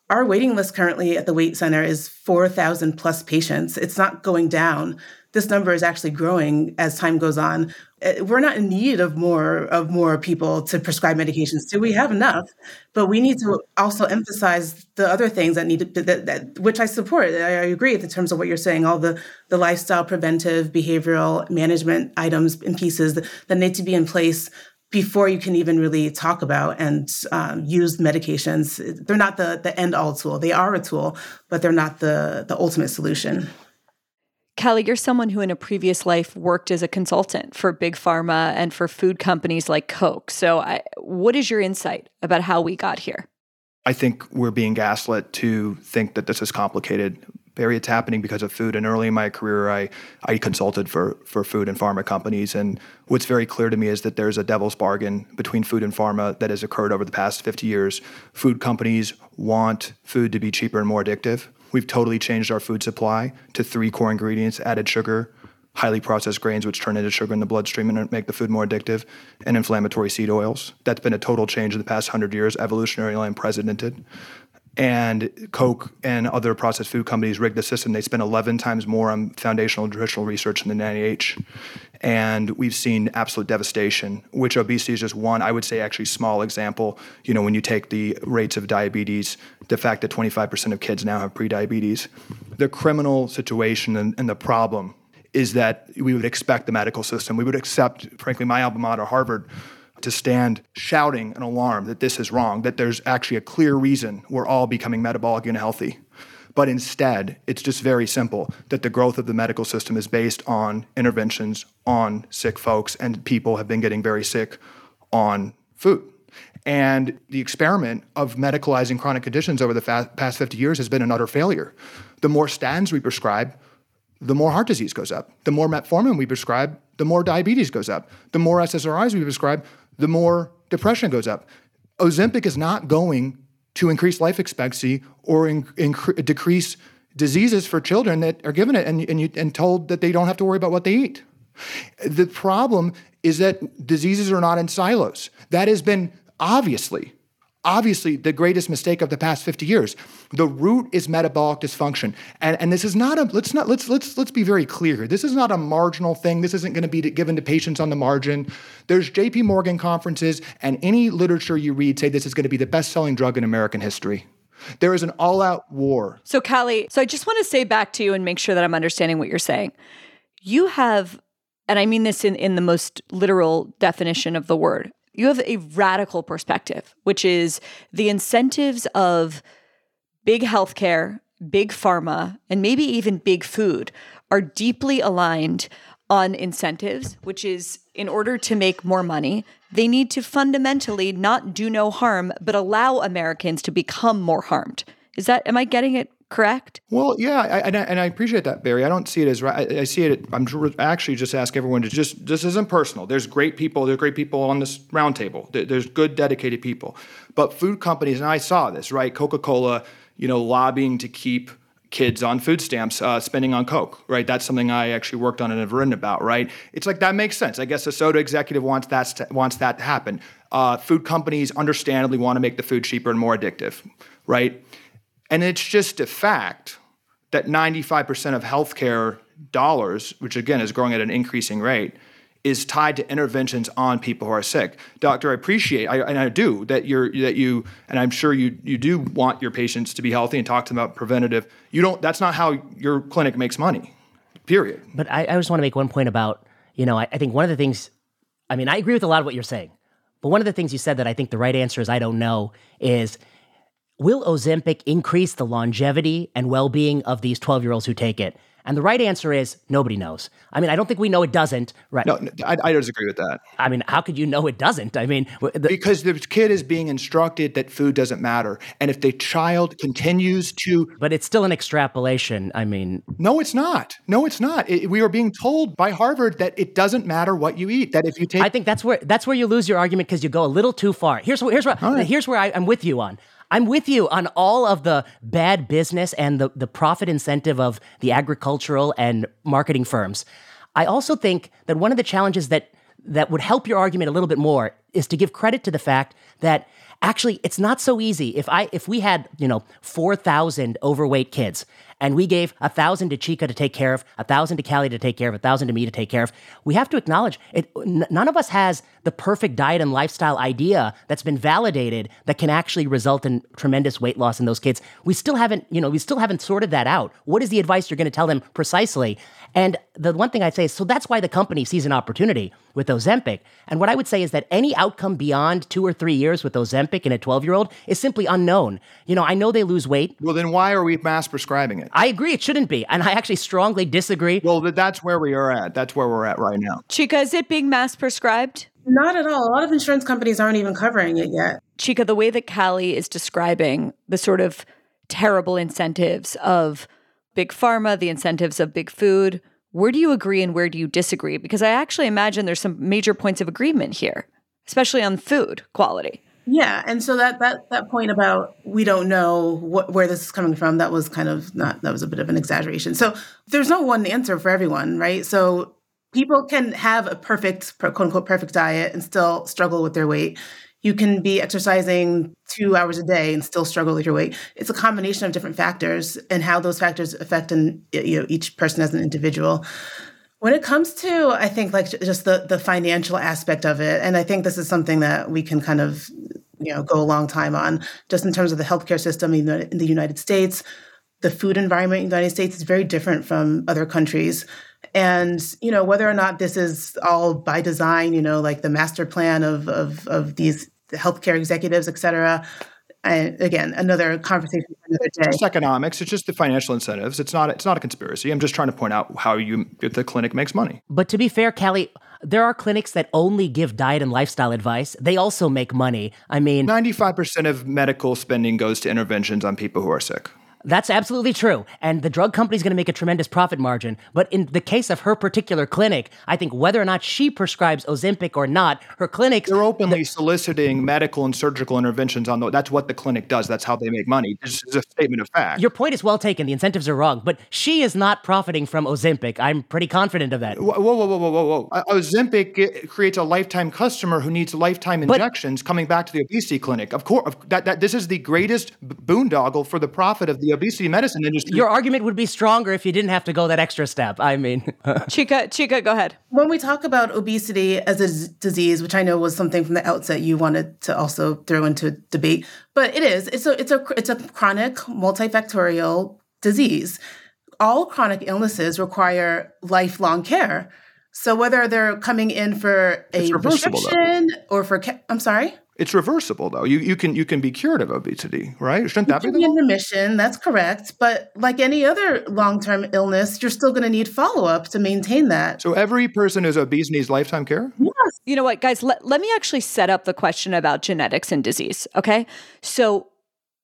our waiting list currently at the weight center is 4000 plus patients it's not going down this number is actually growing as time goes on uh, we're not in need of more of more people to prescribe medications to. We have enough, but we need to also emphasize the other things that need to that, that which I support. I, agree in terms of what you're saying. All the the lifestyle, preventive, behavioral management items and pieces that need to be in place before you can even really talk about and um, use medications. They're not the the end all tool. They are a tool, but they're not the the ultimate solution. Calley, you're someone who in a previous life worked as a consultant for big pharma and for food companies like Coke. So, I, what is your insight about how we got here? I think we're being gaslit to think that this is complicated. Bari, it's happening because of food. And early in my career, I, I consulted for, for food and pharma companies. And what's very clear to me is that there's a devil's bargain between food and pharma that has occurred over the past 50 years. Food companies want food to be cheaper and more addictive We've totally changed our food supply to three core ingredients added sugar, highly processed grains, which turn into sugar in the bloodstream and make the food more addictive, and inflammatory seed oils. That's been a total change in the past 100 years, evolutionarily unprecedented. And Coke and other processed food companies rigged the system. They spend 11 times more on foundational nutritional research than the NIH. And we've seen absolute devastation, which obesity is just one, I would say, actually small example. You know, when you take the rates of diabetes, the fact that 25% of kids now have prediabetes, the criminal situation and, and the problem is that we would expect the medical system, we would accept, frankly, my alma mater, Harvard, to stand shouting an alarm that this is wrong, that there's actually a clear reason we're all becoming metabolic unhealthy. But instead, it's just very simple that the growth of the medical system is based on interventions on sick folks, and people have been getting very sick on food. And the experiment of medicalizing chronic conditions over the fa- past 50 years has been an utter failure. The more statins we prescribe, the more heart disease goes up. The more metformin we prescribe, the more diabetes goes up. The more SSRIs we prescribe, the more depression goes up. Ozempic is not going to increase life expectancy or in, decrease diseases for children that are given it and, and, you, and told that they don't have to worry about what they eat. The problem is that diseases are not in silos. That has been obviously obviously the greatest mistake of the past 50 years. The root is metabolic dysfunction. And, and this is not a let's not let's let's let's be very clear. here. This is not a marginal thing. This isn't going to be given to patients on the margin. There's JP Morgan conferences and any literature you read say this is going to be the best-selling drug in American history. There is an all-out war. So Calley, so I just want to say back to you and make sure that I'm understanding what you're saying. You have and I mean this in, in the most literal definition of the word, you have a radical perspective, which is the incentives of big healthcare, big pharma, and maybe even big food are deeply aligned on incentives, which is in order to make more money, they need to fundamentally not do no harm, but allow Americans to become more harmed. Is that, am I getting it correct? Well, yeah, I, and, I, and I appreciate that, Bari. I don't see it as right. I, see it. I'm actually just ask everyone to just. This isn't personal. There's great people. There's great people on this roundtable. There's good, dedicated people. But food companies, and I saw this right. Coca-Cola, you know, lobbying to keep kids on food stamps uh, spending on coke right that's something i actually worked on and have written about right it's like that makes sense i guess a soda executive wants that wants that to happen uh, food companies understandably want to make the food cheaper and more addictive right and it's just a fact that 95% of healthcare dollars, which again is growing at an increasing rate, is tied to interventions on people who are sick. Doctor, I appreciate, I, and I do that you're that you, and I'm sure you you do want your patients to be healthy and talk to them about preventative. You don't. That's not how your clinic makes money. Period. But I, I just want to make one point about you know I, I think one of the things. I mean, I agree with a lot of what you're saying, but one of the things you said that I think the right answer is I don't know is Will Ozempic increase the longevity and well being of these 12 year olds who take it? And the right answer is nobody knows. I mean, I don't think we know it doesn't. Right? No, I, I disagree with that. I mean, how could you know it doesn't? I mean, the, because the kid is being instructed that food doesn't matter, and if the child continues to, but it's still an extrapolation. I mean, no, it's not. No, it's not. It, we are being told by Harvard that it doesn't matter what you eat. That if you take, I think that's where that's where you lose your argument because you go a little too far. Here's here's where right. here's where I, I'm with you on. I'm with you on all of the bad business and the, the profit incentive of the agricultural and marketing firms. I also think that one of the challenges that that would help your argument a little bit more is to give credit to the fact that actually it's not so easy. If I if we had, you know, 4,000 overweight kids and we gave a thousand to Chika to take care of, a thousand to Calley to take care of, a thousand to me to take care of. We have to acknowledge it. N- none of us has the perfect diet and lifestyle idea that's been validated that can actually result in tremendous weight loss in those kids. We still haven't, you know, we still haven't sorted that out. What is the advice you're going to tell them precisely? And the one thing I'd say is, so that's why the company sees an opportunity with Ozempic. And what I would say is that any outcome beyond two or three years with Ozempic in a 12 year old is simply unknown. You know, I know they lose weight. Well, then why are we mass prescribing it? I agree, it shouldn't be. And I actually strongly disagree. Well, that's where we are at. That's where we're at right now. Chika, is it being mass prescribed? Not at all. A lot of insurance companies aren't even covering it yet. Chika, the way that Calley is describing the sort of terrible incentives of big pharma, the incentives of big food, where do you agree and where do you disagree? Because I actually imagine there's some major points of agreement here, especially on food quality. Yeah, and so that that that point about we don't know what, where this is coming from that was kind of not that was a bit of an exaggeration. So there's no one answer for everyone, right? So people can have a perfect quote unquote perfect diet and still struggle with their weight you can be exercising two hours a day and still struggle with your weight it's a combination of different factors and how those factors affect and you know each person as an individual when it comes to i think like just the the financial aspect of it and i think this is something that we can kind of you know go a long time on just in terms of the healthcare system in the united states the food environment in the united states is very different from other countries. And you know whether or not this is all by design you know like the master plan of of, of these healthcare executives et cetera and again another conversation another day it's economics it's just the financial incentives it's not it's not a conspiracy i'm just trying to point out how you the clinic makes money but to be fair calley there are clinics that only give diet and lifestyle advice. They also make money. I mean, 95% of medical spending goes to interventions on people who are sick. That's absolutely true. And the drug company's going to make a tremendous profit margin. But in the case of her particular clinic, I think whether or not she prescribes Ozempic or not, her clinics. They're openly soliciting medical and surgical interventions on the. That's what the clinic does. That's how they make money. This is a statement of fact. Your point is well taken. The incentives are wrong. But she is not profiting from Ozempic. I'm pretty confident of that. Whoa, whoa, whoa, whoa, whoa, whoa. Ozempic creates a lifetime customer who needs lifetime injections but, coming back to the obesity clinic. Of course, that, that this is the greatest boondoggle for the profit of the obesity medicine industry. Your argument would be stronger if you didn't have to go that extra step. I mean, Chika, Chika, go ahead. When we talk about obesity as a z- disease, which I know was something from the outset you wanted to also throw into debate, but it is. It's a it's a it's a chronic multifactorial disease. All chronic illnesses require lifelong care. So whether they're coming in for a prescription or for, ca- I'm sorry. It's reversible though. You you can you can be cured of obesity, right? Shouldn't that you be, in remission? That's correct. But like any other long term illness, you're still going to need follow up to maintain that. So every person who's obese needs lifetime care. Yes. You know what, guys? Let, let me actually set up the question about genetics and disease. Okay, so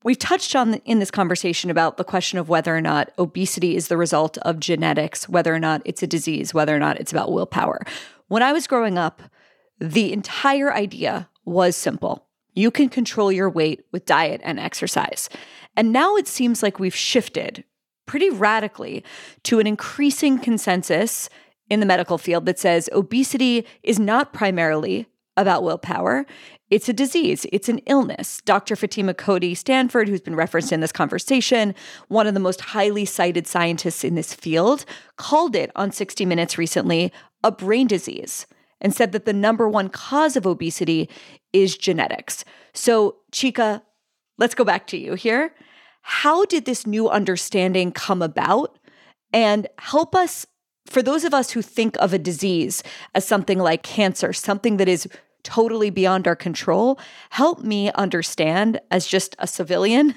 We've touched on in this conversation about the question of whether or not obesity is the result of genetics, whether or not it's a disease, whether or not it's about willpower. When I was growing up, the entire idea was simple. You can control your weight with diet and exercise. And now it seems like we've shifted pretty radically to an increasing consensus in the medical field that says obesity is not primarily about willpower. It's a disease, it's an illness. Dr. Fatima Cody Stanford, who's been referenced in this conversation, one of the most highly cited scientists in this field, called it on 60 Minutes recently a brain disease and said that the number one cause of obesity is genetics. So, Chika, let's go back to you here. How did this new understanding come about? And help us, for those of us who think of a disease as something like cancer, something that is totally beyond our control, help me understand, as just a civilian,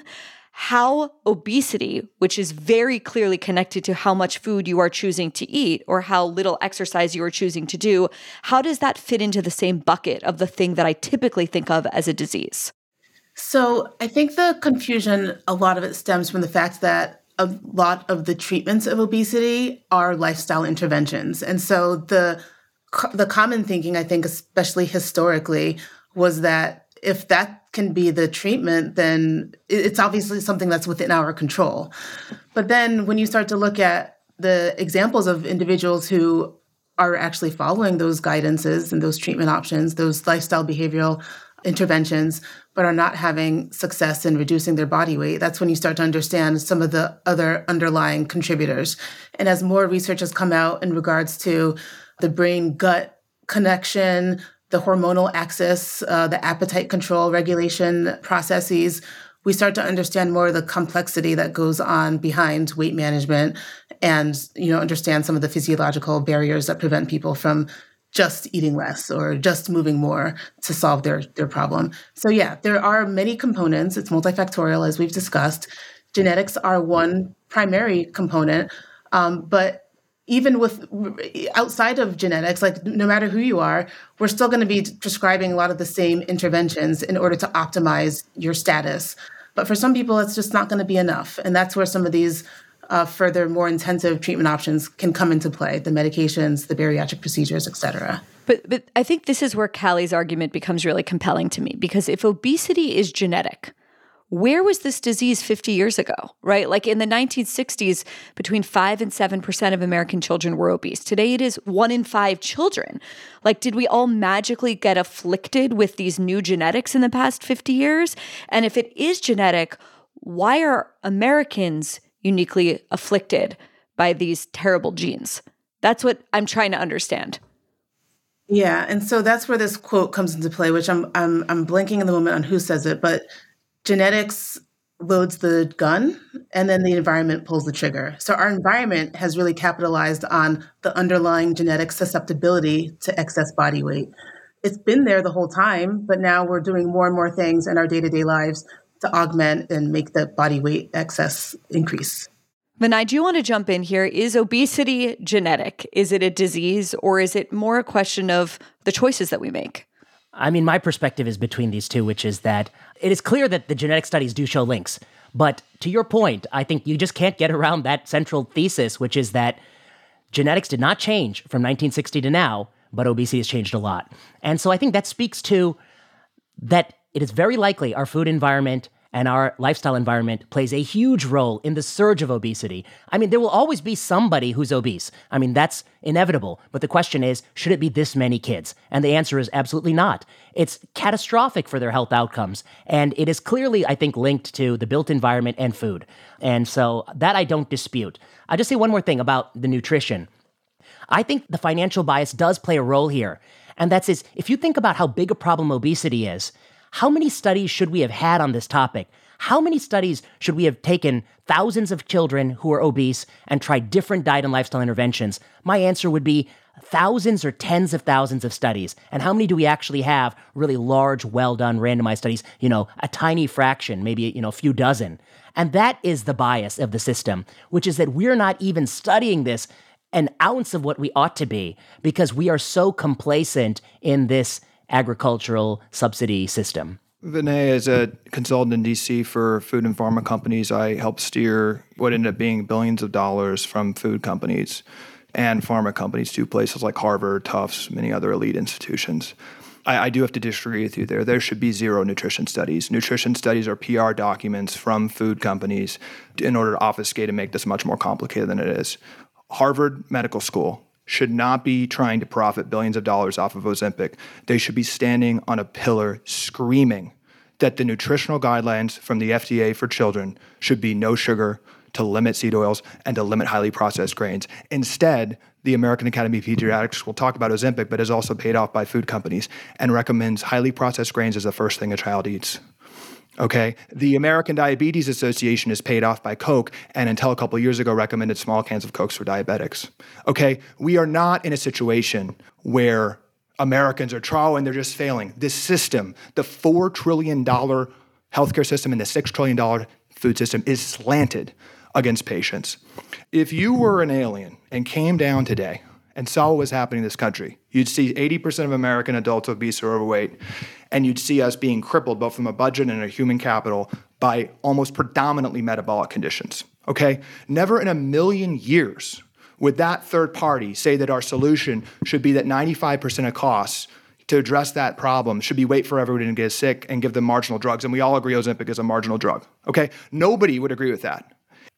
how obesity, which is very clearly connected to how much food you are choosing to eat or how little exercise you are choosing to do, how does that fit into the same bucket of the thing that I typically think of as a disease? So I think the confusion, a lot of it stems from the fact that a lot of the treatments of obesity are lifestyle interventions. And so the the common thinking, I think, especially historically, was that if that can be the treatment, then it's obviously something that's within our control. But then when you start to look at the examples of individuals who are actually following those guidances and those treatment options, those lifestyle behavioral interventions, but are not having success in reducing their body weight, that's when you start to understand some of the other underlying contributors. And as more research has come out in regards to the brain gut connection, the hormonal axis, uh, the appetite control regulation processes, we start to understand more of the complexity that goes on behind weight management and you know understand some of the physiological barriers that prevent people from just eating less or just moving more to solve their their problem. So yeah, there are many components. It's multifactorial as we've discussed. Genetics are one primary component, um, but even with outside of genetics, like no matter who you are, we're still going to be prescribing a lot of the same interventions in order to optimize your status. But for some people, it's just not going to be enough. And that's where some of these uh, further, more intensive treatment options can come into play the medications, the bariatric procedures, et cetera. But, but I think this is where Calley's argument becomes really compelling to me because if obesity is genetic, where was this disease 50 years ago, right? Like in the 1960s, between 5 and 7% of American children were obese. Today it is 1 in 5 children. Like, did we all magically get afflicted with these new genetics in the past 50 years? And if it is genetic, why are Americans uniquely afflicted by these terrible genes? That's what I'm trying to understand. Yeah, and so that's where this quote comes into play, which I'm I'm I'm blanking in the moment on who says it, but genetics loads the gun and then the environment pulls the trigger. So our environment has really capitalized on the underlying genetic susceptibility to excess body weight. It's been there the whole time, but now we're doing more and more things in our day-to-day lives to augment and make the body weight excess increase. Vinay, do you want to jump in here? Is obesity genetic? Is it a disease or is it more a question of the choices that we make? I mean, my perspective is between these two, which is that it is clear that the genetic studies do show links. But to your point, I think you just can't get around that central thesis, which is that genetics did not change from 1960 to now, but obesity has changed a lot. And so I think that speaks to that it is very likely our food environment and our lifestyle environment plays a huge role in the surge of obesity. I mean, there will always be somebody who's obese. I mean, that's inevitable. But the question is, should it be this many kids? And the answer is absolutely not. It's catastrophic for their health outcomes. And it is clearly, I think, linked to the built environment and food. And so that I don't dispute. I'll just say one more thing about the nutrition. I think the financial bias does play a role here. And that's is if you think about how big a problem obesity is, how many studies should we have had on this topic? How many studies should we have taken thousands of children who are obese and tried different diet and lifestyle interventions? My answer would be thousands or tens of thousands of studies. And how many do we actually have really large, well done randomized studies? You know, a tiny fraction, maybe, you know, a few dozen. And that is the bias of the system, which is that we're not even studying this an ounce of what we ought to be because we are so complacent in this agricultural subsidy system. Vinay, as a consultant in DC for food and pharma companies, I help steer what ended up being billions of dollars from food companies and pharma companies to places like Harvard, Tufts, many other elite institutions. I, I, do have to disagree with you there. There should be zero nutrition studies. Nutrition studies are PR documents from food companies in order to obfuscate and make this much more complicated than it is. Harvard Medical School should not be trying to profit billions of dollars off of Ozempic. They should be standing on a pillar screaming that the nutritional guidelines from the FDA for children should be no sugar, to limit seed oils, and to limit highly processed grains. Instead, the American Academy of Pediatrics will talk about Ozempic, but is also paid off by food companies and recommends highly processed grains as the first thing a child eats. Okay. The American Diabetes Association is paid off by Coke and until a couple years ago recommended small cans of Cokes for diabetics. Okay. We are not in a situation where Americans are trying, they're just failing. This system, the $4 trillion healthcare system and the $6 trillion food system, is slanted against patients. If you were an alien and came down today and saw what was happening in this country, you'd see 80% of American adults obese or overweight and you'd see us being crippled both from a budget and a human capital by almost predominantly metabolic conditions. Okay? Never in a million years would that third party say that our solution should be that 95% of costs to address that problem should be wait for everyone to get sick and give them marginal drugs. And we all agree Ozempic is a marginal drug. Okay? Nobody would agree with that.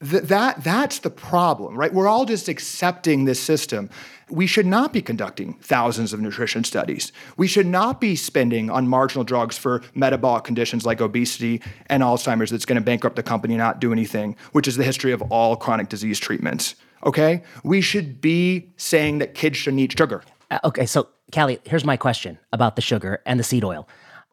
Th- that that's the problem, right? We're all just accepting this system. We should not be conducting thousands of nutrition studies. We should not be spending on marginal drugs for metabolic conditions like obesity and Alzheimer's that's going to bankrupt the company and not do anything, which is the history of all chronic disease treatments. Okay? We should be saying that kids shouldn't eat sugar. Uh, okay, so Calley, here's my question about the sugar and the seed oil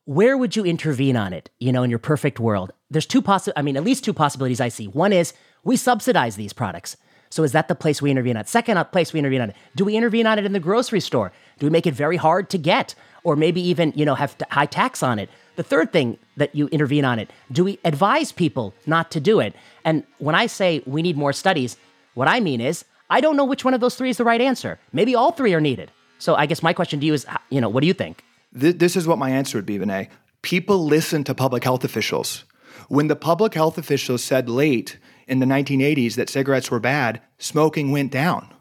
where would you intervene on it you know in your perfect world there's two possi- i mean at least two possibilities i see one is we subsidize these products. So is that the place we intervene at? Second uh, place we intervene on. Do we intervene on it in the grocery store? Do we make it very hard to get? Or maybe even, you know, have high tax on it? The third thing that you intervene on it, do we advise people not to do it? And when I say we need more studies, what I mean is I don't know which one of those three is the right answer. Maybe all three are needed. So I guess my question to you is, you know, what do you think? This is what my answer would be, Vinay. People listen to public health officials. When the public health officials said late in the 1980s that cigarettes were bad, smoking went down.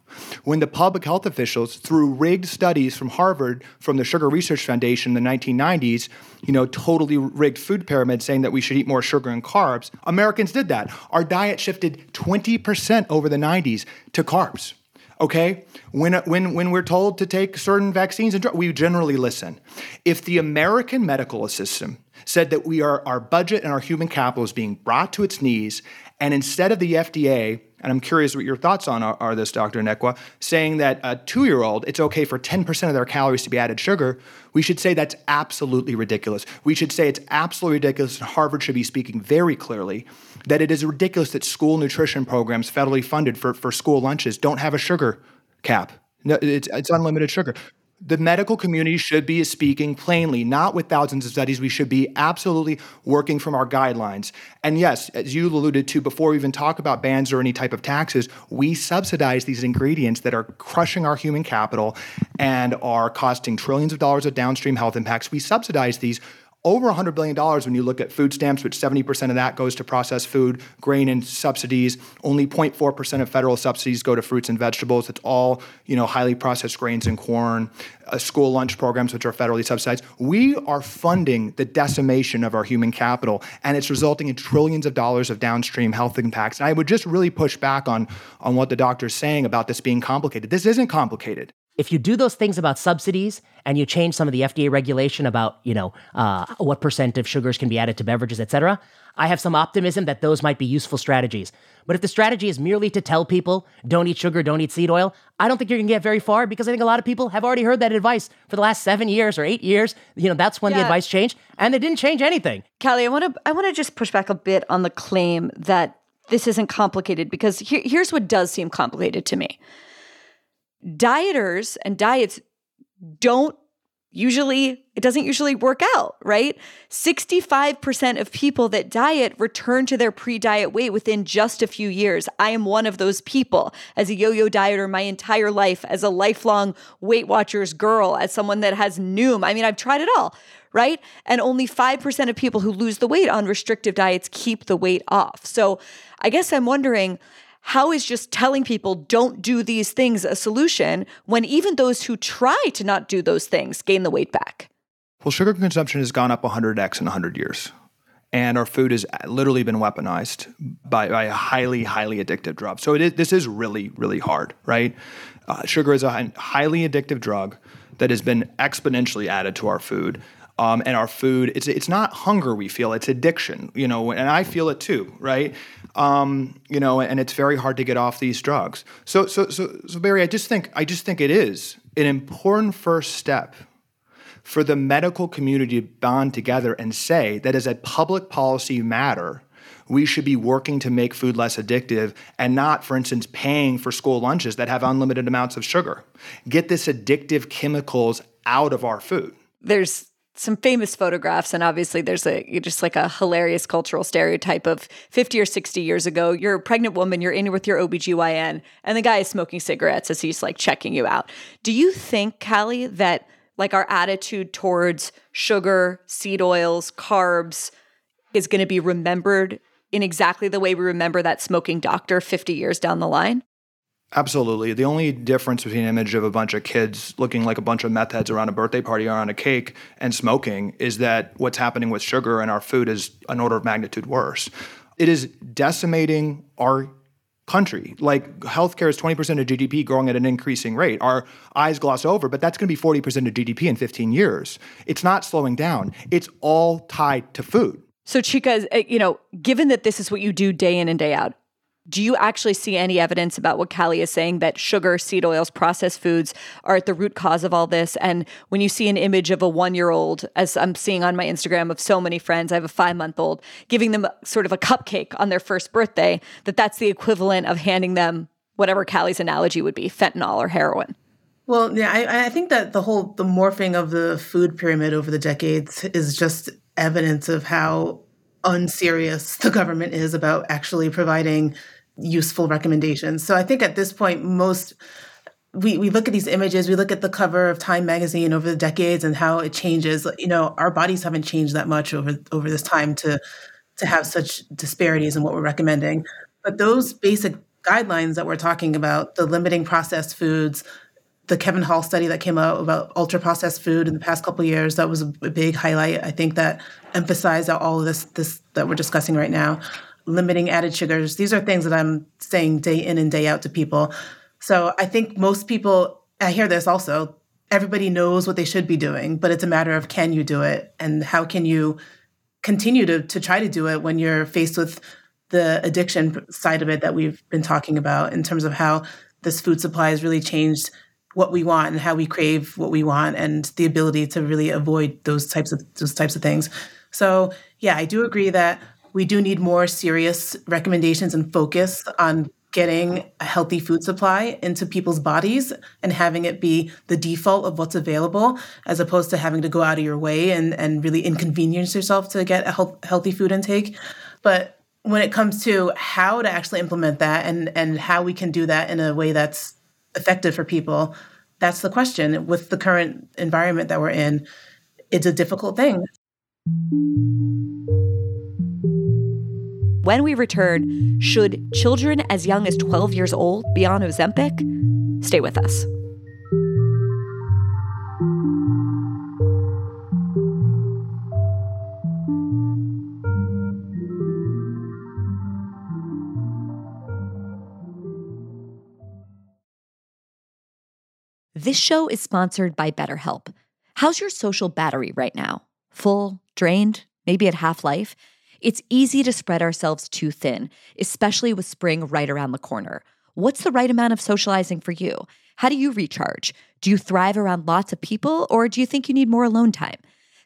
When the public health officials, through rigged studies from Harvard, from the Sugar Research Foundation in the 1990s, you know, totally rigged food pyramid saying that we should eat more sugar and carbs, Americans did that. Our diet shifted 20% over the 90s to carbs. Okay? When, when, when we're told to take certain vaccines and drugs, we generally listen. If the American medical system said that we are, our budget and our human capital is being brought to its knees and instead of the FDA, and I'm curious what your thoughts on are, are this, Dr. Anekwe, saying that a two year old, it's okay for 10% of their calories to be added sugar, we should say that's absolutely ridiculous. We should say it's absolutely ridiculous, and Harvard should be speaking very clearly that it is ridiculous that school nutrition programs, federally funded for, for school lunches, don't have a sugar cap. No, it's, it's unlimited sugar the medical community should be speaking plainly, not with thousands of studies. We should be absolutely working from our guidelines. And yes, as you alluded to before we even talk about bans or any type of taxes, we subsidize these ingredients that are crushing our human capital and are costing trillions of dollars of downstream health impacts. We subsidize these over $100 billion when you look at food stamps, which 70% of that goes to processed food, grain and subsidies. Only 0.4% of federal subsidies go to fruits and vegetables. It's all, you know, highly processed grains and corn, uh, school lunch programs, which are federally subsidized. We are funding the decimation of our human capital, and it's resulting in trillions of dollars of downstream health impacts. And I would just really push back on, on what the doctor is saying about this being complicated. This isn't complicated if you do those things about subsidies and you change some of the FDA regulation about, you know, uh, what percent of sugars can be added to beverages, et cetera, I have some optimism that those might be useful strategies. But if the strategy is merely to tell people, don't eat sugar, don't eat seed oil, I don't think you're going to get very far because I think a lot of people have already heard that advice for the last seven years or eight years. You know, that's when yeah. the advice changed, and it didn't change anything. Calley, I want to I want to just push back a bit on the claim that this isn't complicated because here, here's what does seem complicated to me dieters and diets don't usually it doesn't usually work out, right? 65% of people that diet return to their pre-diet weight within just a few years. I am one of those people as a yo-yo dieter my entire life, as a lifelong Weight Watchers girl, as someone that has Noom. I mean, I've tried it all, right? And only 5% of people who lose the weight on restrictive diets keep the weight off. So, I guess I'm wondering how is just telling people don't do these things a solution when even those who try to not do those things gain the weight back? Well, sugar consumption has gone up 100x in 100 years. And our food has literally been weaponized by, by a highly, highly addictive drug. So this is really, really hard, right? Uh, sugar is a highly addictive drug that has been exponentially added to our food. Um, and our food, it's it's not hunger we feel, it's addiction, you know, and I feel it too, right? Um, you know, and it's very hard to get off these drugs. So, so, so, so, Bari, I just think, I just think it is an important first step for the medical community to bond together and say that as a public policy matter, we should be working to make food less addictive and not, for instance, paying for school lunches that have unlimited amounts of sugar. Get this addictive chemicals out of our food. There's some famous photographs and obviously there's a just like a hilarious cultural stereotype of 50 or 60 years ago you're a pregnant woman you're in with your OBGYN and the guy is smoking cigarettes as he's like checking you out. Do you think Calley that like our attitude towards sugar seed oils carbs is going to be remembered in exactly the way we remember that smoking doctor 50 years down the line Absolutely. The only difference between an image of a bunch of kids looking like a bunch of meth heads around a birthday party or on a cake and smoking is that what's happening with sugar and our food is an order of magnitude worse. It is decimating our country. Like healthcare is 20% of GDP growing at an increasing rate. Our eyes gloss over, but that's going to be 40% of GDP in 15 years. It's not slowing down. It's all tied to food. So Chika, uh, you know, given that this is what you do day in and day out, do you actually see any evidence about what Calley is saying that sugar, seed oils, processed foods are at the root cause of all this? And when you see an image of a one year old, as I'm seeing on my Instagram of so many friends, I have a five month old, giving them sort of a cupcake on their first birthday, that that's the equivalent of handing them whatever Calley's analogy would be fentanyl or heroin. Well, yeah, I, I think that the whole the morphing of the food pyramid over the decades is just evidence of how unserious the government is about actually providing useful recommendations. So I think at this point, most we, we look at these images, we look at the cover of Time magazine over the decades and how it changes. You know, our bodies haven't changed that much over over this time to to have such disparities in what we're recommending. But those basic guidelines that we're talking about, the limiting processed foods, the Kevin Hall study that came out about ultra processed food in the past couple years, that was a big highlight. I think that emphasized all of this this that we're discussing right now limiting added sugars. These are things that I'm saying day in and day out to people. So I think most people, I hear this also, everybody knows what they should be doing, but it's a matter of can you do it and how can you continue to, to try to do it when you're faced with the addiction side of it that we've been talking about in terms of how this food supply has really changed what we want and how we crave what we want and the ability to really avoid those types of those types of things. So yeah, I do agree that we do need more serious recommendations and focus on getting a healthy food supply into people's bodies and having it be the default of what's available as opposed to having to go out of your way and, and really inconvenience yourself to get a health, healthy food intake. But when it comes to how to actually implement that and, and how we can do that in a way that's effective for people that's the question. With the current environment that we're in it's a difficult thing When we return, should children as young as 12 years old be on Ozempic? Stay with us. This show is sponsored by BetterHelp. How's your social battery right now? Full, drained, maybe at half life? It's easy to spread ourselves too thin, especially with spring right around the corner. What's the right amount of socializing for you? How do you recharge? Do you thrive around lots of people, or do you think you need more alone time?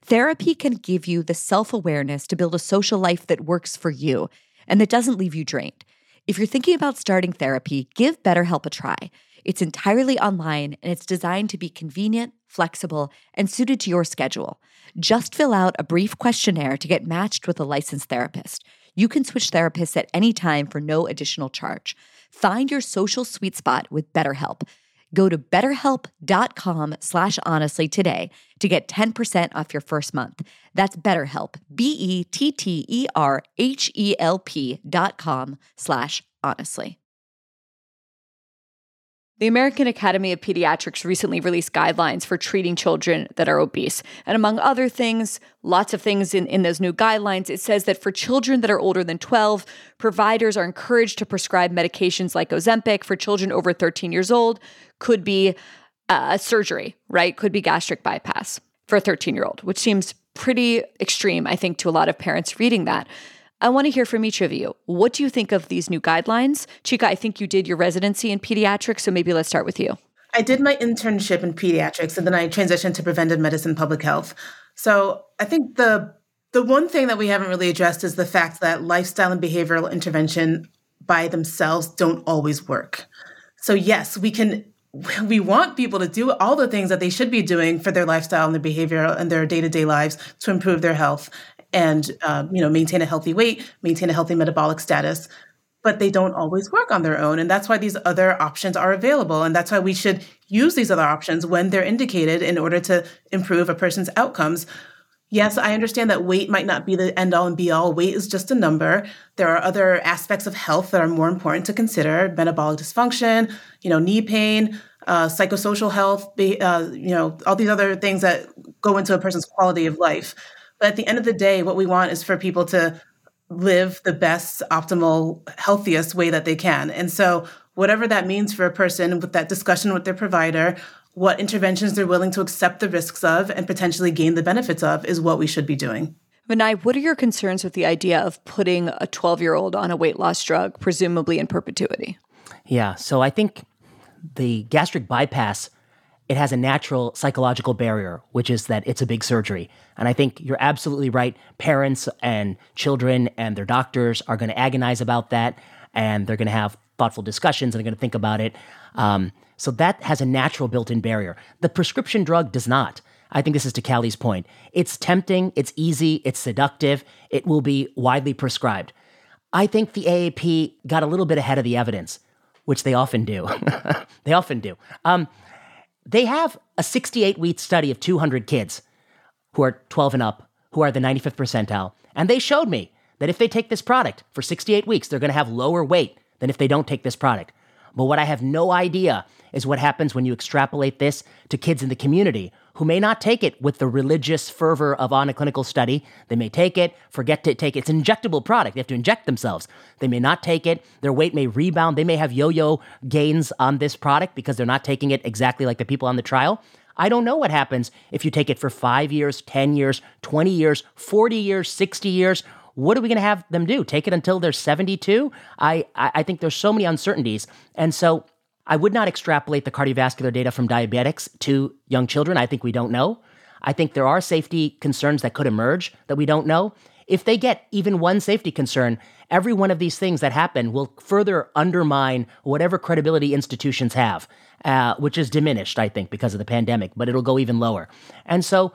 Therapy can give you the self awareness to build a social life that works for you and that doesn't leave you drained. If you're thinking about starting therapy, give BetterHelp a try. It's entirely online and it's designed to be convenient, flexible, and suited to your schedule. Just fill out a brief questionnaire to get matched with a licensed therapist. You can switch therapists at any time for no additional charge. Find your social sweet spot with BetterHelp. Go to betterhelp.com slash honestly today to get 10% off your first month. That's BetterHelp, B-E-T-T-E-R-H-E-L-P dot com slash honestly. The American Academy of Pediatrics recently released guidelines for treating children that are obese. And among other things, lots of things in, in those new guidelines, it says that for children that are older than 12, providers are encouraged to prescribe medications like Ozempic. For children over 13 years old, could be uh, surgery, right? Could be gastric bypass for a 13 year old, which seems pretty extreme, I think, to a lot of parents reading that. I want to hear from each of you. What do you think of these new guidelines? Chika, I think you did your residency in pediatrics, so maybe let's start with you. I did my internship in pediatrics and then I transitioned to preventive medicine public health. So I think the the one thing that we haven't really addressed is the fact that lifestyle and behavioral intervention by themselves don't always work. So yes, we can we want people to do all the things that they should be doing for their lifestyle and their behavior and their day-to-day lives to improve their health and um, you know maintain a healthy weight, maintain a healthy metabolic status. But they don't always work on their own, and that's why these other options are available, and that's why we should use these other options when they're indicated in order to improve a person's outcomes. Yes, I understand that weight might not be the end all and be all. Weight is just a number. There are other aspects of health that are more important to consider: metabolic dysfunction, you know, knee pain, uh, psychosocial health, uh, you know, all these other things that go into a person's quality of life. But at the end of the day, what we want is for people to live the best, optimal, healthiest way that they can. And so, whatever that means for a person with that discussion with their provider, what interventions they're willing to accept the risks of and potentially gain the benefits of is what we should be doing. Vinay, what are your concerns with the idea of putting a 12 year old on a weight loss drug, presumably in perpetuity? Yeah, so I think the gastric bypass it has a natural psychological barrier, which is that it's a big surgery. And I think you're absolutely right. Parents and children and their doctors are going to agonize about that, and they're going to have thoughtful discussions and they're going to think about it. Um, so that has a natural built in barrier. The prescription drug does not. I think this is to Calley's point. It's tempting, it's easy, it's seductive, it will be widely prescribed. I think the AAP got a little bit ahead of the evidence, which they often do. they often do. Um, they have a 68 week study of 200 kids who are 12 and up, who are the 95th percentile. And they showed me that if they take this product for 68 weeks, they're going to have lower weight than if they don't take this product. But what I have no idea is what happens when you extrapolate this to kids in the community who may not take it with the religious fervor of on a clinical study. They may take it, forget to take it. It's an injectable product. They have to inject themselves. They may not take it. Their weight may rebound. They may have yo yo gains on this product because they're not taking it exactly like the people on the trial. I don't know what happens if you take it for five years, 10 years, 20 years, 40 years, 60 years. What are we going to have them do? Take it until they're 72? I, I think there's so many uncertainties. And so I would not extrapolate the cardiovascular data from diabetics to young children. I think we don't know. I think there are safety concerns that could emerge that we don't know. If they get even one safety concern, every one of these things that happen will further undermine whatever credibility institutions have, uh, which is diminished, I think, because of the pandemic, but it'll go even lower. And so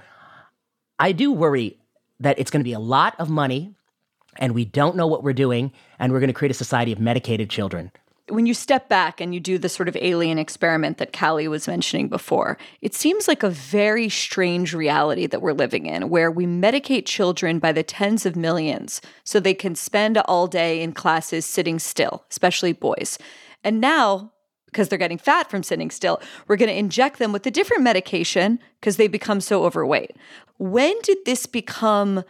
I do worry that it's going to be a lot of money and we don't know what we're doing and we're going to create a society of medicated children. when you step back and you do the sort of alien experiment that Calley was mentioning before, it seems like a very strange reality that we're living in where we medicate children by the tens of millions so they can spend all day in classes sitting still, especially boys. And now, because they're getting fat from sitting still, we're going to inject them with a different medication because they become so overweight. When did this become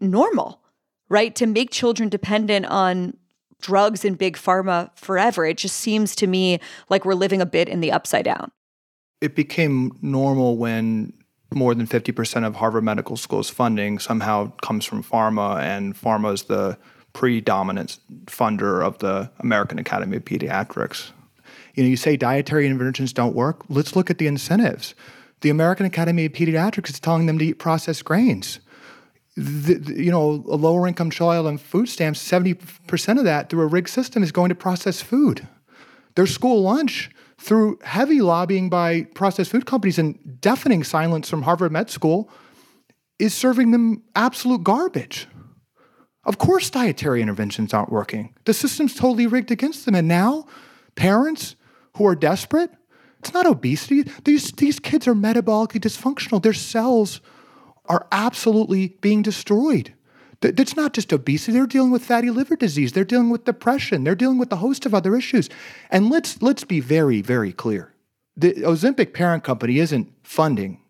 normal, right? To make children dependent on drugs and big pharma forever. It just seems to me like we're living a bit in the upside down. It became normal when more than 50% of Harvard Medical School's funding somehow comes from pharma, and pharma is the predominant funder of the American Academy of Pediatrics. You know, you say dietary interventions don't work. Let's look at the incentives. The American Academy of Pediatrics is telling them to eat processed grains the, the, you know, a lower income child on food stamps, 70% of that through a rigged system is going to processed food. Their school lunch, through heavy lobbying by processed food companies and deafening silence from Harvard Med School, is serving them absolute garbage. Of course, dietary interventions aren't working. The system's totally rigged against them. And now, parents who are desperate, it's not obesity. These, these kids are metabolically dysfunctional. Their cells are absolutely being destroyed. That's not just obesity. They're dealing with fatty liver disease. They're dealing with depression. They're dealing with a host of other issues. And let's let's be very very clear. The Ozempic parent company isn't funding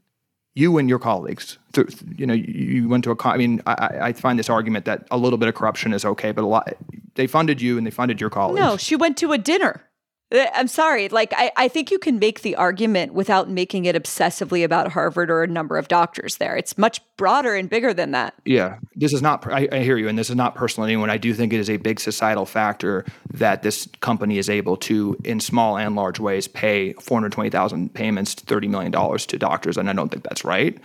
you and your colleagues. You know, you went to a. I mean, I, I find this argument that a little bit of corruption is okay, but a lot they funded you and they funded your colleagues. No, she went to a dinner. Uh, I'm sorry. Like, I, I think you can make the argument without making it obsessively about Harvard or a number of doctors there. It's much broader and bigger than that. Yeah. This is not, I, I hear you, and this is not personal to anyone. I do think it is a big societal factor that this company is able to, in small and large ways, pay 420,000 payments, $30 million to doctors. And I don't think that's right.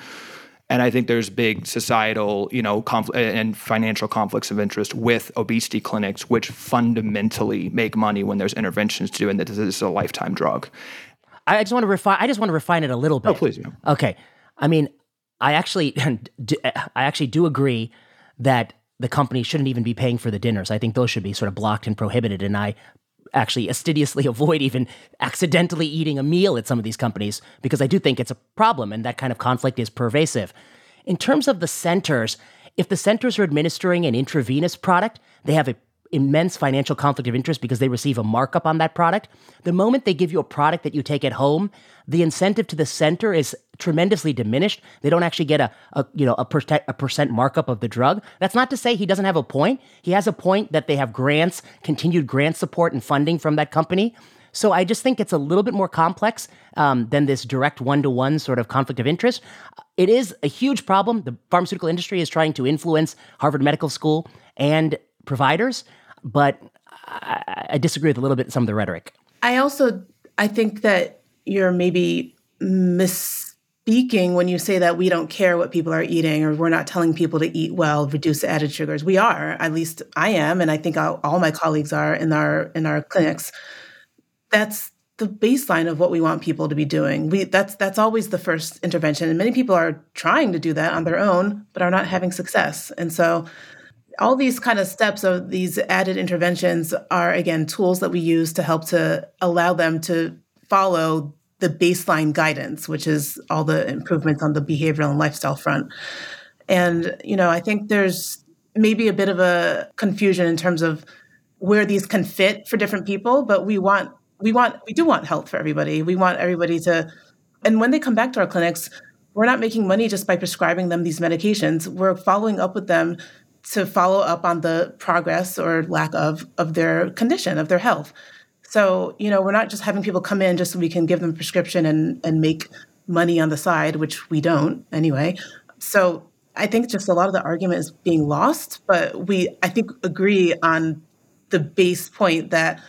And I think there's big societal, you know, confl- and financial conflicts of interest with obesity clinics, which fundamentally make money when there's interventions to do, and that this is a lifetime drug. I just want to refine. I just want to refine it a little bit. Oh, please. Yeah. Okay. I mean, I actually, I actually do agree that the company shouldn't even be paying for the dinners. I think those should be sort of blocked and prohibited. And I actually astidiously avoid even accidentally eating a meal at some of these companies because I do think it's a problem and that kind of conflict is pervasive. In terms of the centers, if the centers are administering an intravenous product, they have an immense financial conflict of interest because they receive a markup on that product. The moment they give you a product that you take at home, the incentive to the center is tremendously diminished. They don't actually get a, a you know a, per- a percent markup of the drug. That's not to say he doesn't have a point. He has a point that they have grants, continued grant support and funding from that company. So I just think it's a little bit more complex um, than this direct one to one sort of conflict of interest. It is a huge problem. The pharmaceutical industry is trying to influence Harvard Medical School and providers, but I, I disagree with a little bit some of the rhetoric. I also I think that you're maybe misspeaking when you say that we don't care what people are eating or we're not telling people to eat well, reduce added sugars. We are, at least I am, and I think all, my colleagues are in our in our clinics. That's the baseline of what we want people to be doing. We that's that's always the first intervention, and many people are trying to do that on their own, but are not having success. And so all these kind of steps of these added interventions are again tools that we use to help to allow them to follow the baseline guidance which is all the improvements on the behavioral and lifestyle front. And you know i think there's maybe a bit of a confusion in terms of where these can fit for different people but we want we want we do want health for everybody. We want everybody to and when they come back to our clinics we're not making money just by prescribing them these medications. We're following up with them to follow up on the progress or lack of of their condition of their health. So, you know, we're not just having people come in just so we can give them prescription and and make money on the side, which we don't anyway. So, I think just a lot of the argument is being lost, but we I think agree on the base point that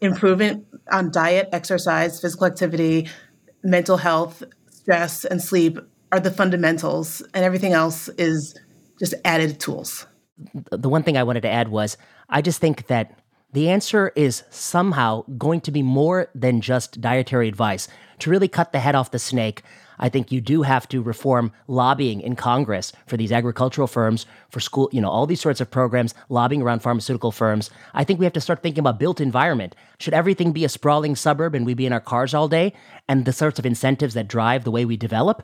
improvement on diet, exercise, physical activity, mental health, stress and sleep are the fundamentals and everything else is just added tools. The one thing I wanted to add was I just think that the answer is somehow going to be more than just dietary advice. To really cut the head off the snake, I think you do have to reform lobbying in Congress for these agricultural firms, for school, you know, all these sorts of programs, lobbying around pharmaceutical firms. I think we have to start thinking about built environment. Should everything be a sprawling suburb and we be in our cars all day? And the sorts of incentives that drive the way we develop?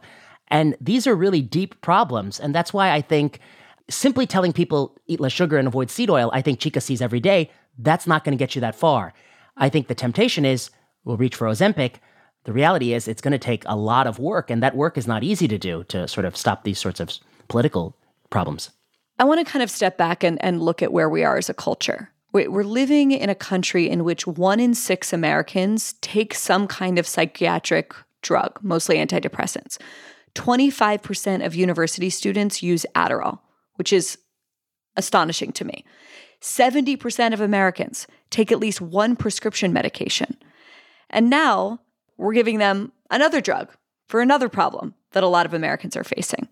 And these are really deep problems. And that's why I think simply telling people eat less sugar and avoid seed oil, I think Chika sees every day, that's not going to get you that far. I think the temptation is we'll reach for Ozempic. The reality is it's going to take a lot of work, and that work is not easy to do to sort of stop these sorts of political problems. I want to kind of step back and, and look at where we are as a culture. We're living in a country in which one in six Americans take some kind of psychiatric drug, mostly antidepressants. 25% of university students use Adderall, which is astonishing to me. 70% of Americans take at least one prescription medication. And now we're giving them another drug for another problem that a lot of Americans are facing.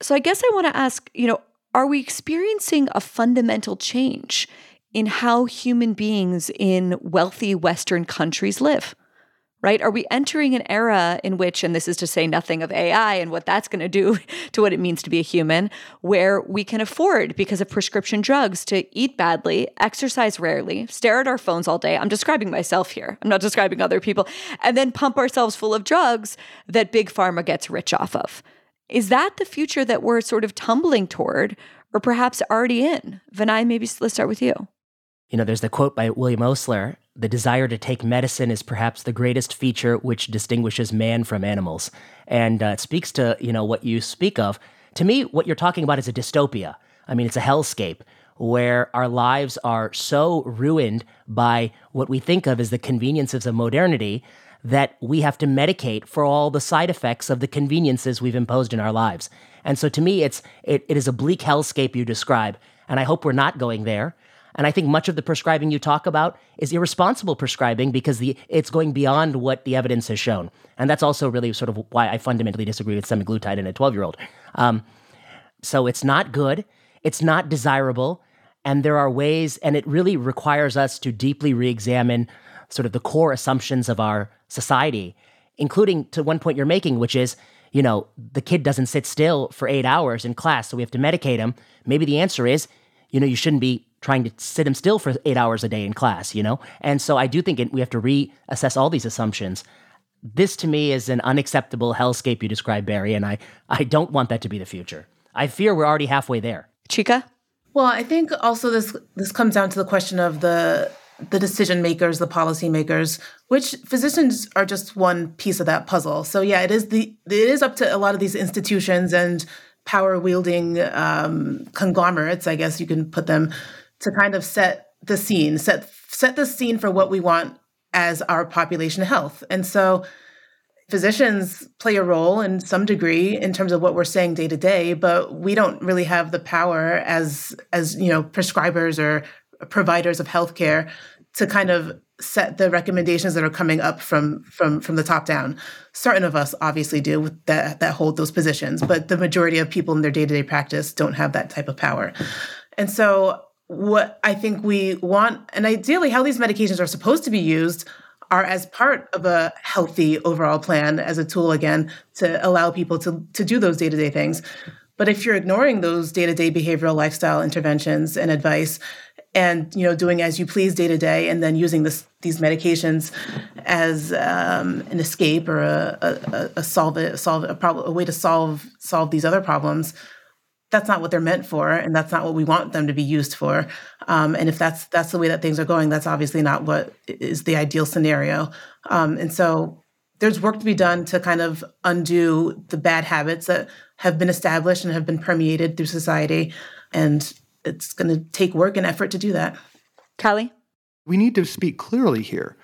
So I guess I want to ask, you know, are we experiencing a fundamental change in how human beings in wealthy Western countries live? Right? Are we entering an era in which, and this is to say nothing of AI and what that's going to do to what it means to be a human, where we can afford, because of prescription drugs, to eat badly, exercise rarely, stare at our phones all day? I'm describing myself here, I'm not describing other people, and then pump ourselves full of drugs that Big Pharma gets rich off of. Is that the future that we're sort of tumbling toward, or perhaps already in? Vinay, maybe let's start with you. You know, there's the quote by William Osler the desire to take medicine is perhaps the greatest feature which distinguishes man from animals. And uh, it speaks to, you know, what you speak of. To me, what you're talking about is a dystopia. I mean, it's a hellscape where our lives are so ruined by what we think of as the conveniences of modernity that we have to medicate for all the side effects of the conveniences we've imposed in our lives. And so to me, it's, it, it is a bleak hellscape you describe. And I hope we're not going there. And I think much of the prescribing you talk about is irresponsible prescribing because the, it's going beyond what the evidence has shown. And that's also really sort of why I fundamentally disagree with semaglutide in a 12 year old. Um, so it's not good, it's not desirable. And there are ways, and it really requires us to deeply re examine sort of the core assumptions of our society, including to one point you're making, which is, you know, the kid doesn't sit still for eight hours in class, so we have to medicate him. Maybe the answer is, you know, you shouldn't be trying to sit him still for eight hours a day in class, you know? And so I do think it, we have to reassess all these assumptions. This to me is an unacceptable hellscape you describe, Bari, and I, I don't want that to be the future. I fear we're already halfway there. Chika? Well, I think also this this comes down to the question of the the decision makers, the policy makers, which physicians are just one piece of that puzzle. So yeah, it is the it is up to a lot of these institutions and power wielding um, conglomerates, I guess you can put them, to kind of set the scene, set set the scene for what we want as our population health. And so physicians play a role in some degree in terms of what we're saying day to day, but we don't really have the power as as you know prescribers or providers of healthcare to kind of set the recommendations that are coming up from from from the top down. Certain of us obviously do that that hold those positions, but the majority of people in their day to day practice don't have that type of power. And so what I think we want, and ideally how these medications are supposed to be used are as part of a healthy overall plan as a tool again to allow people to, to do those day-to-day things. But if you're ignoring those day-to-day behavioral lifestyle interventions and advice and you know doing as you please day to day and then using this, these medications as um, an escape or a, a, a solve it solve a a way to solve solve these other problems that's not what they're meant for and that's not what we want them to be used for. Um, and if that's that's the way that things are going that's obviously not what is the ideal scenario. Um, and so there's work to be done to kind of undo the bad habits that have been established and have been permeated through society and it's going to take work and effort to do that. Calley we need to speak clearly here.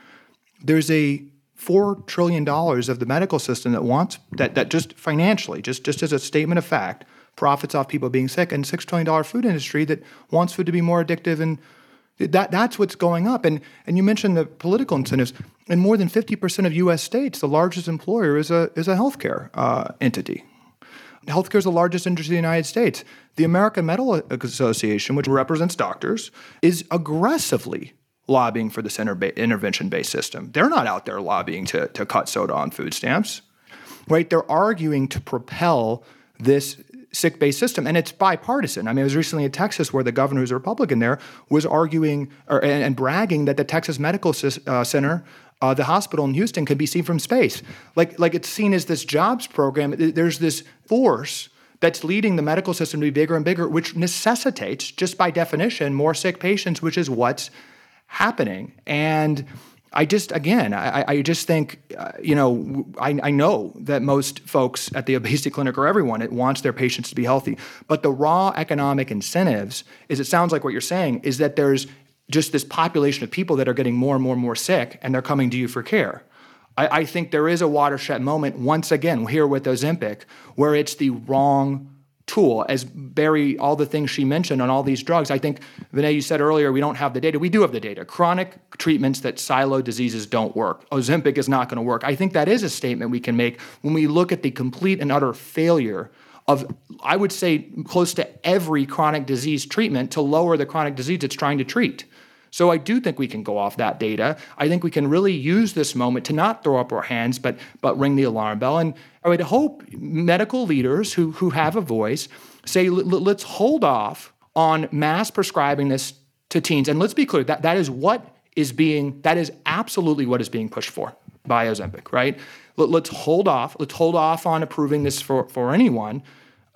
There's a four trillion dollars of the medical system that wants that that just financially just just as a statement of fact profits off people being sick, and $6 trillion food industry that wants food to be more addictive and that, that's what's going up. And, and you mentioned the political incentives. In more than 50% of US states, the largest employer is a, is a healthcare uh, entity. Healthcare is the largest industry in the United States. The American Medical Association, which represents doctors, is aggressively lobbying for this inter- intervention based system. They're not out there lobbying to, to cut soda on food stamps. right? They're arguing to propel this sick based system, and it's bipartisan. I mean, I was recently in Texas where the governor, who's a Republican there, was arguing or, and, and bragging that the Texas Medical uh, Center uh, the hospital in Houston can be seen from space. Like, like it's seen as this jobs program. There's this force that's leading the medical system to be bigger and bigger, which necessitates, just by definition, more sick patients, which is what's happening. And I just, again, I, I just think, uh, you know, I, I, know that most folks at the obesity clinic or everyone, it wants their patients to be healthy. But the raw economic incentives, is it sounds like what you're saying, is that there's just this population of people that are getting more and more and more sick and they're coming to you for care. I, I think there is a watershed moment, once again, here with Ozempic, where it's the wrong tool. As Bari, all the things she mentioned on all these drugs, I think, Vinay, you said earlier, we don't have the data. We do have the data. Chronic treatments that silo diseases don't work. Ozempic is not going to work. I think that is a statement we can make when we look at the complete and utter failure of, I would say, close to every chronic disease treatment to lower the chronic disease it's trying to treat. So I do think we can go off that data. I think we can really use this moment to not throw up our hands, but but ring the alarm bell. And I would hope medical leaders who who have a voice say, let's hold off on mass prescribing this to teens. And let's be clear that that is what is being that is absolutely what is being pushed for by Ozempic, right? Let's hold off. Let's hold off on approving this for, for anyone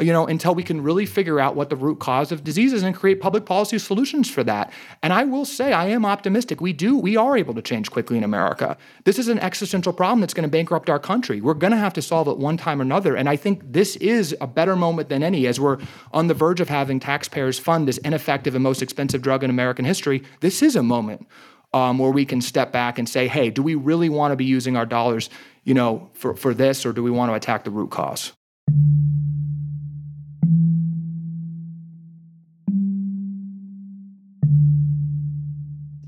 you know, until we can really figure out what the root cause of disease is and create public policy solutions for that. And I will say, I am optimistic. We do, we are able to change quickly in America. This is an existential problem that's going to bankrupt our country. We're going to have to solve it one time or another. And I think this is a better moment than any as we're on the verge of having taxpayers fund this ineffective and most expensive drug in American history. This is a moment um, where we can step back and say, hey, do we really want to be using our dollars, you know, for, for this, or do we want to attack the root cause?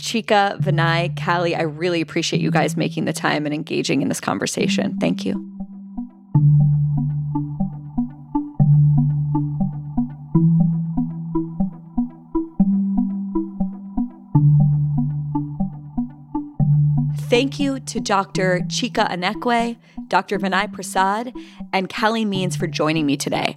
Chika, Vinay, Calley, I really appreciate you guys making the time and engaging in this conversation. Thank you. Thank you to Dr. Chika Anekwe, Dr. Vinay Prasad, and Calley Means for joining me today.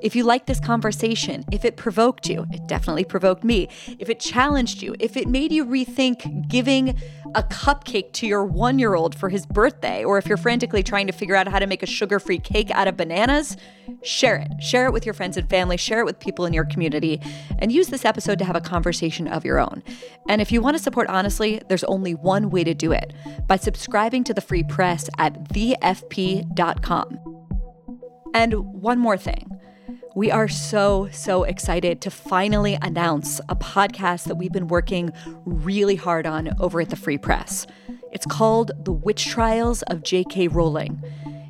If you liked this conversation, if it provoked you, it definitely provoked me, if it challenged you, if it made you rethink giving a cupcake to your one year old for his birthday, or if you're frantically trying to figure out how to make a sugar free cake out of bananas, share it. Share it with your friends and family, share it with people in your community, and use this episode to have a conversation of your own. And if you want to support honestly, there's only one way to do it by subscribing to the free press at thefp.com. And one more thing. We are so, so excited to finally announce a podcast that we've been working really hard on over at the Free Press. It's called The Witch Trials of J.K. Rowling.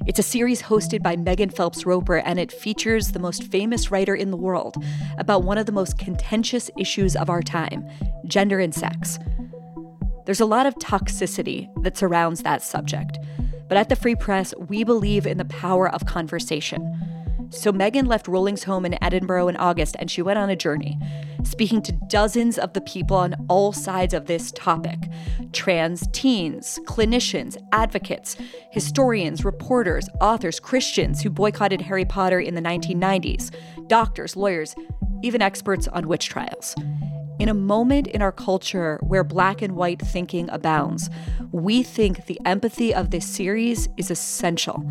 It's a series hosted by Megan Phelps Roper, and it features the most famous writer in the world about one of the most contentious issues of our time gender and sex. There's a lot of toxicity that surrounds that subject, but at the Free Press, we believe in the power of conversation. So Megan left Rowling's home in Edinburgh in August and she went on a journey, speaking to dozens of the people on all sides of this topic trans teens, clinicians, advocates, historians, reporters, authors, Christians who boycotted Harry Potter in the 1990s, doctors, lawyers, even experts on witch trials. In a moment in our culture where black and white thinking abounds, we think the empathy of this series is essential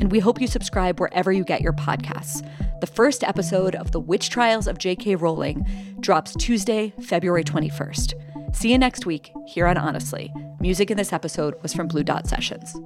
and we hope you subscribe wherever you get your podcasts. The first episode of The Witch Trials of J.K. Rowling drops Tuesday, February 21st. See you next week here on Honestly. Music in this episode was from Blue Dot Sessions.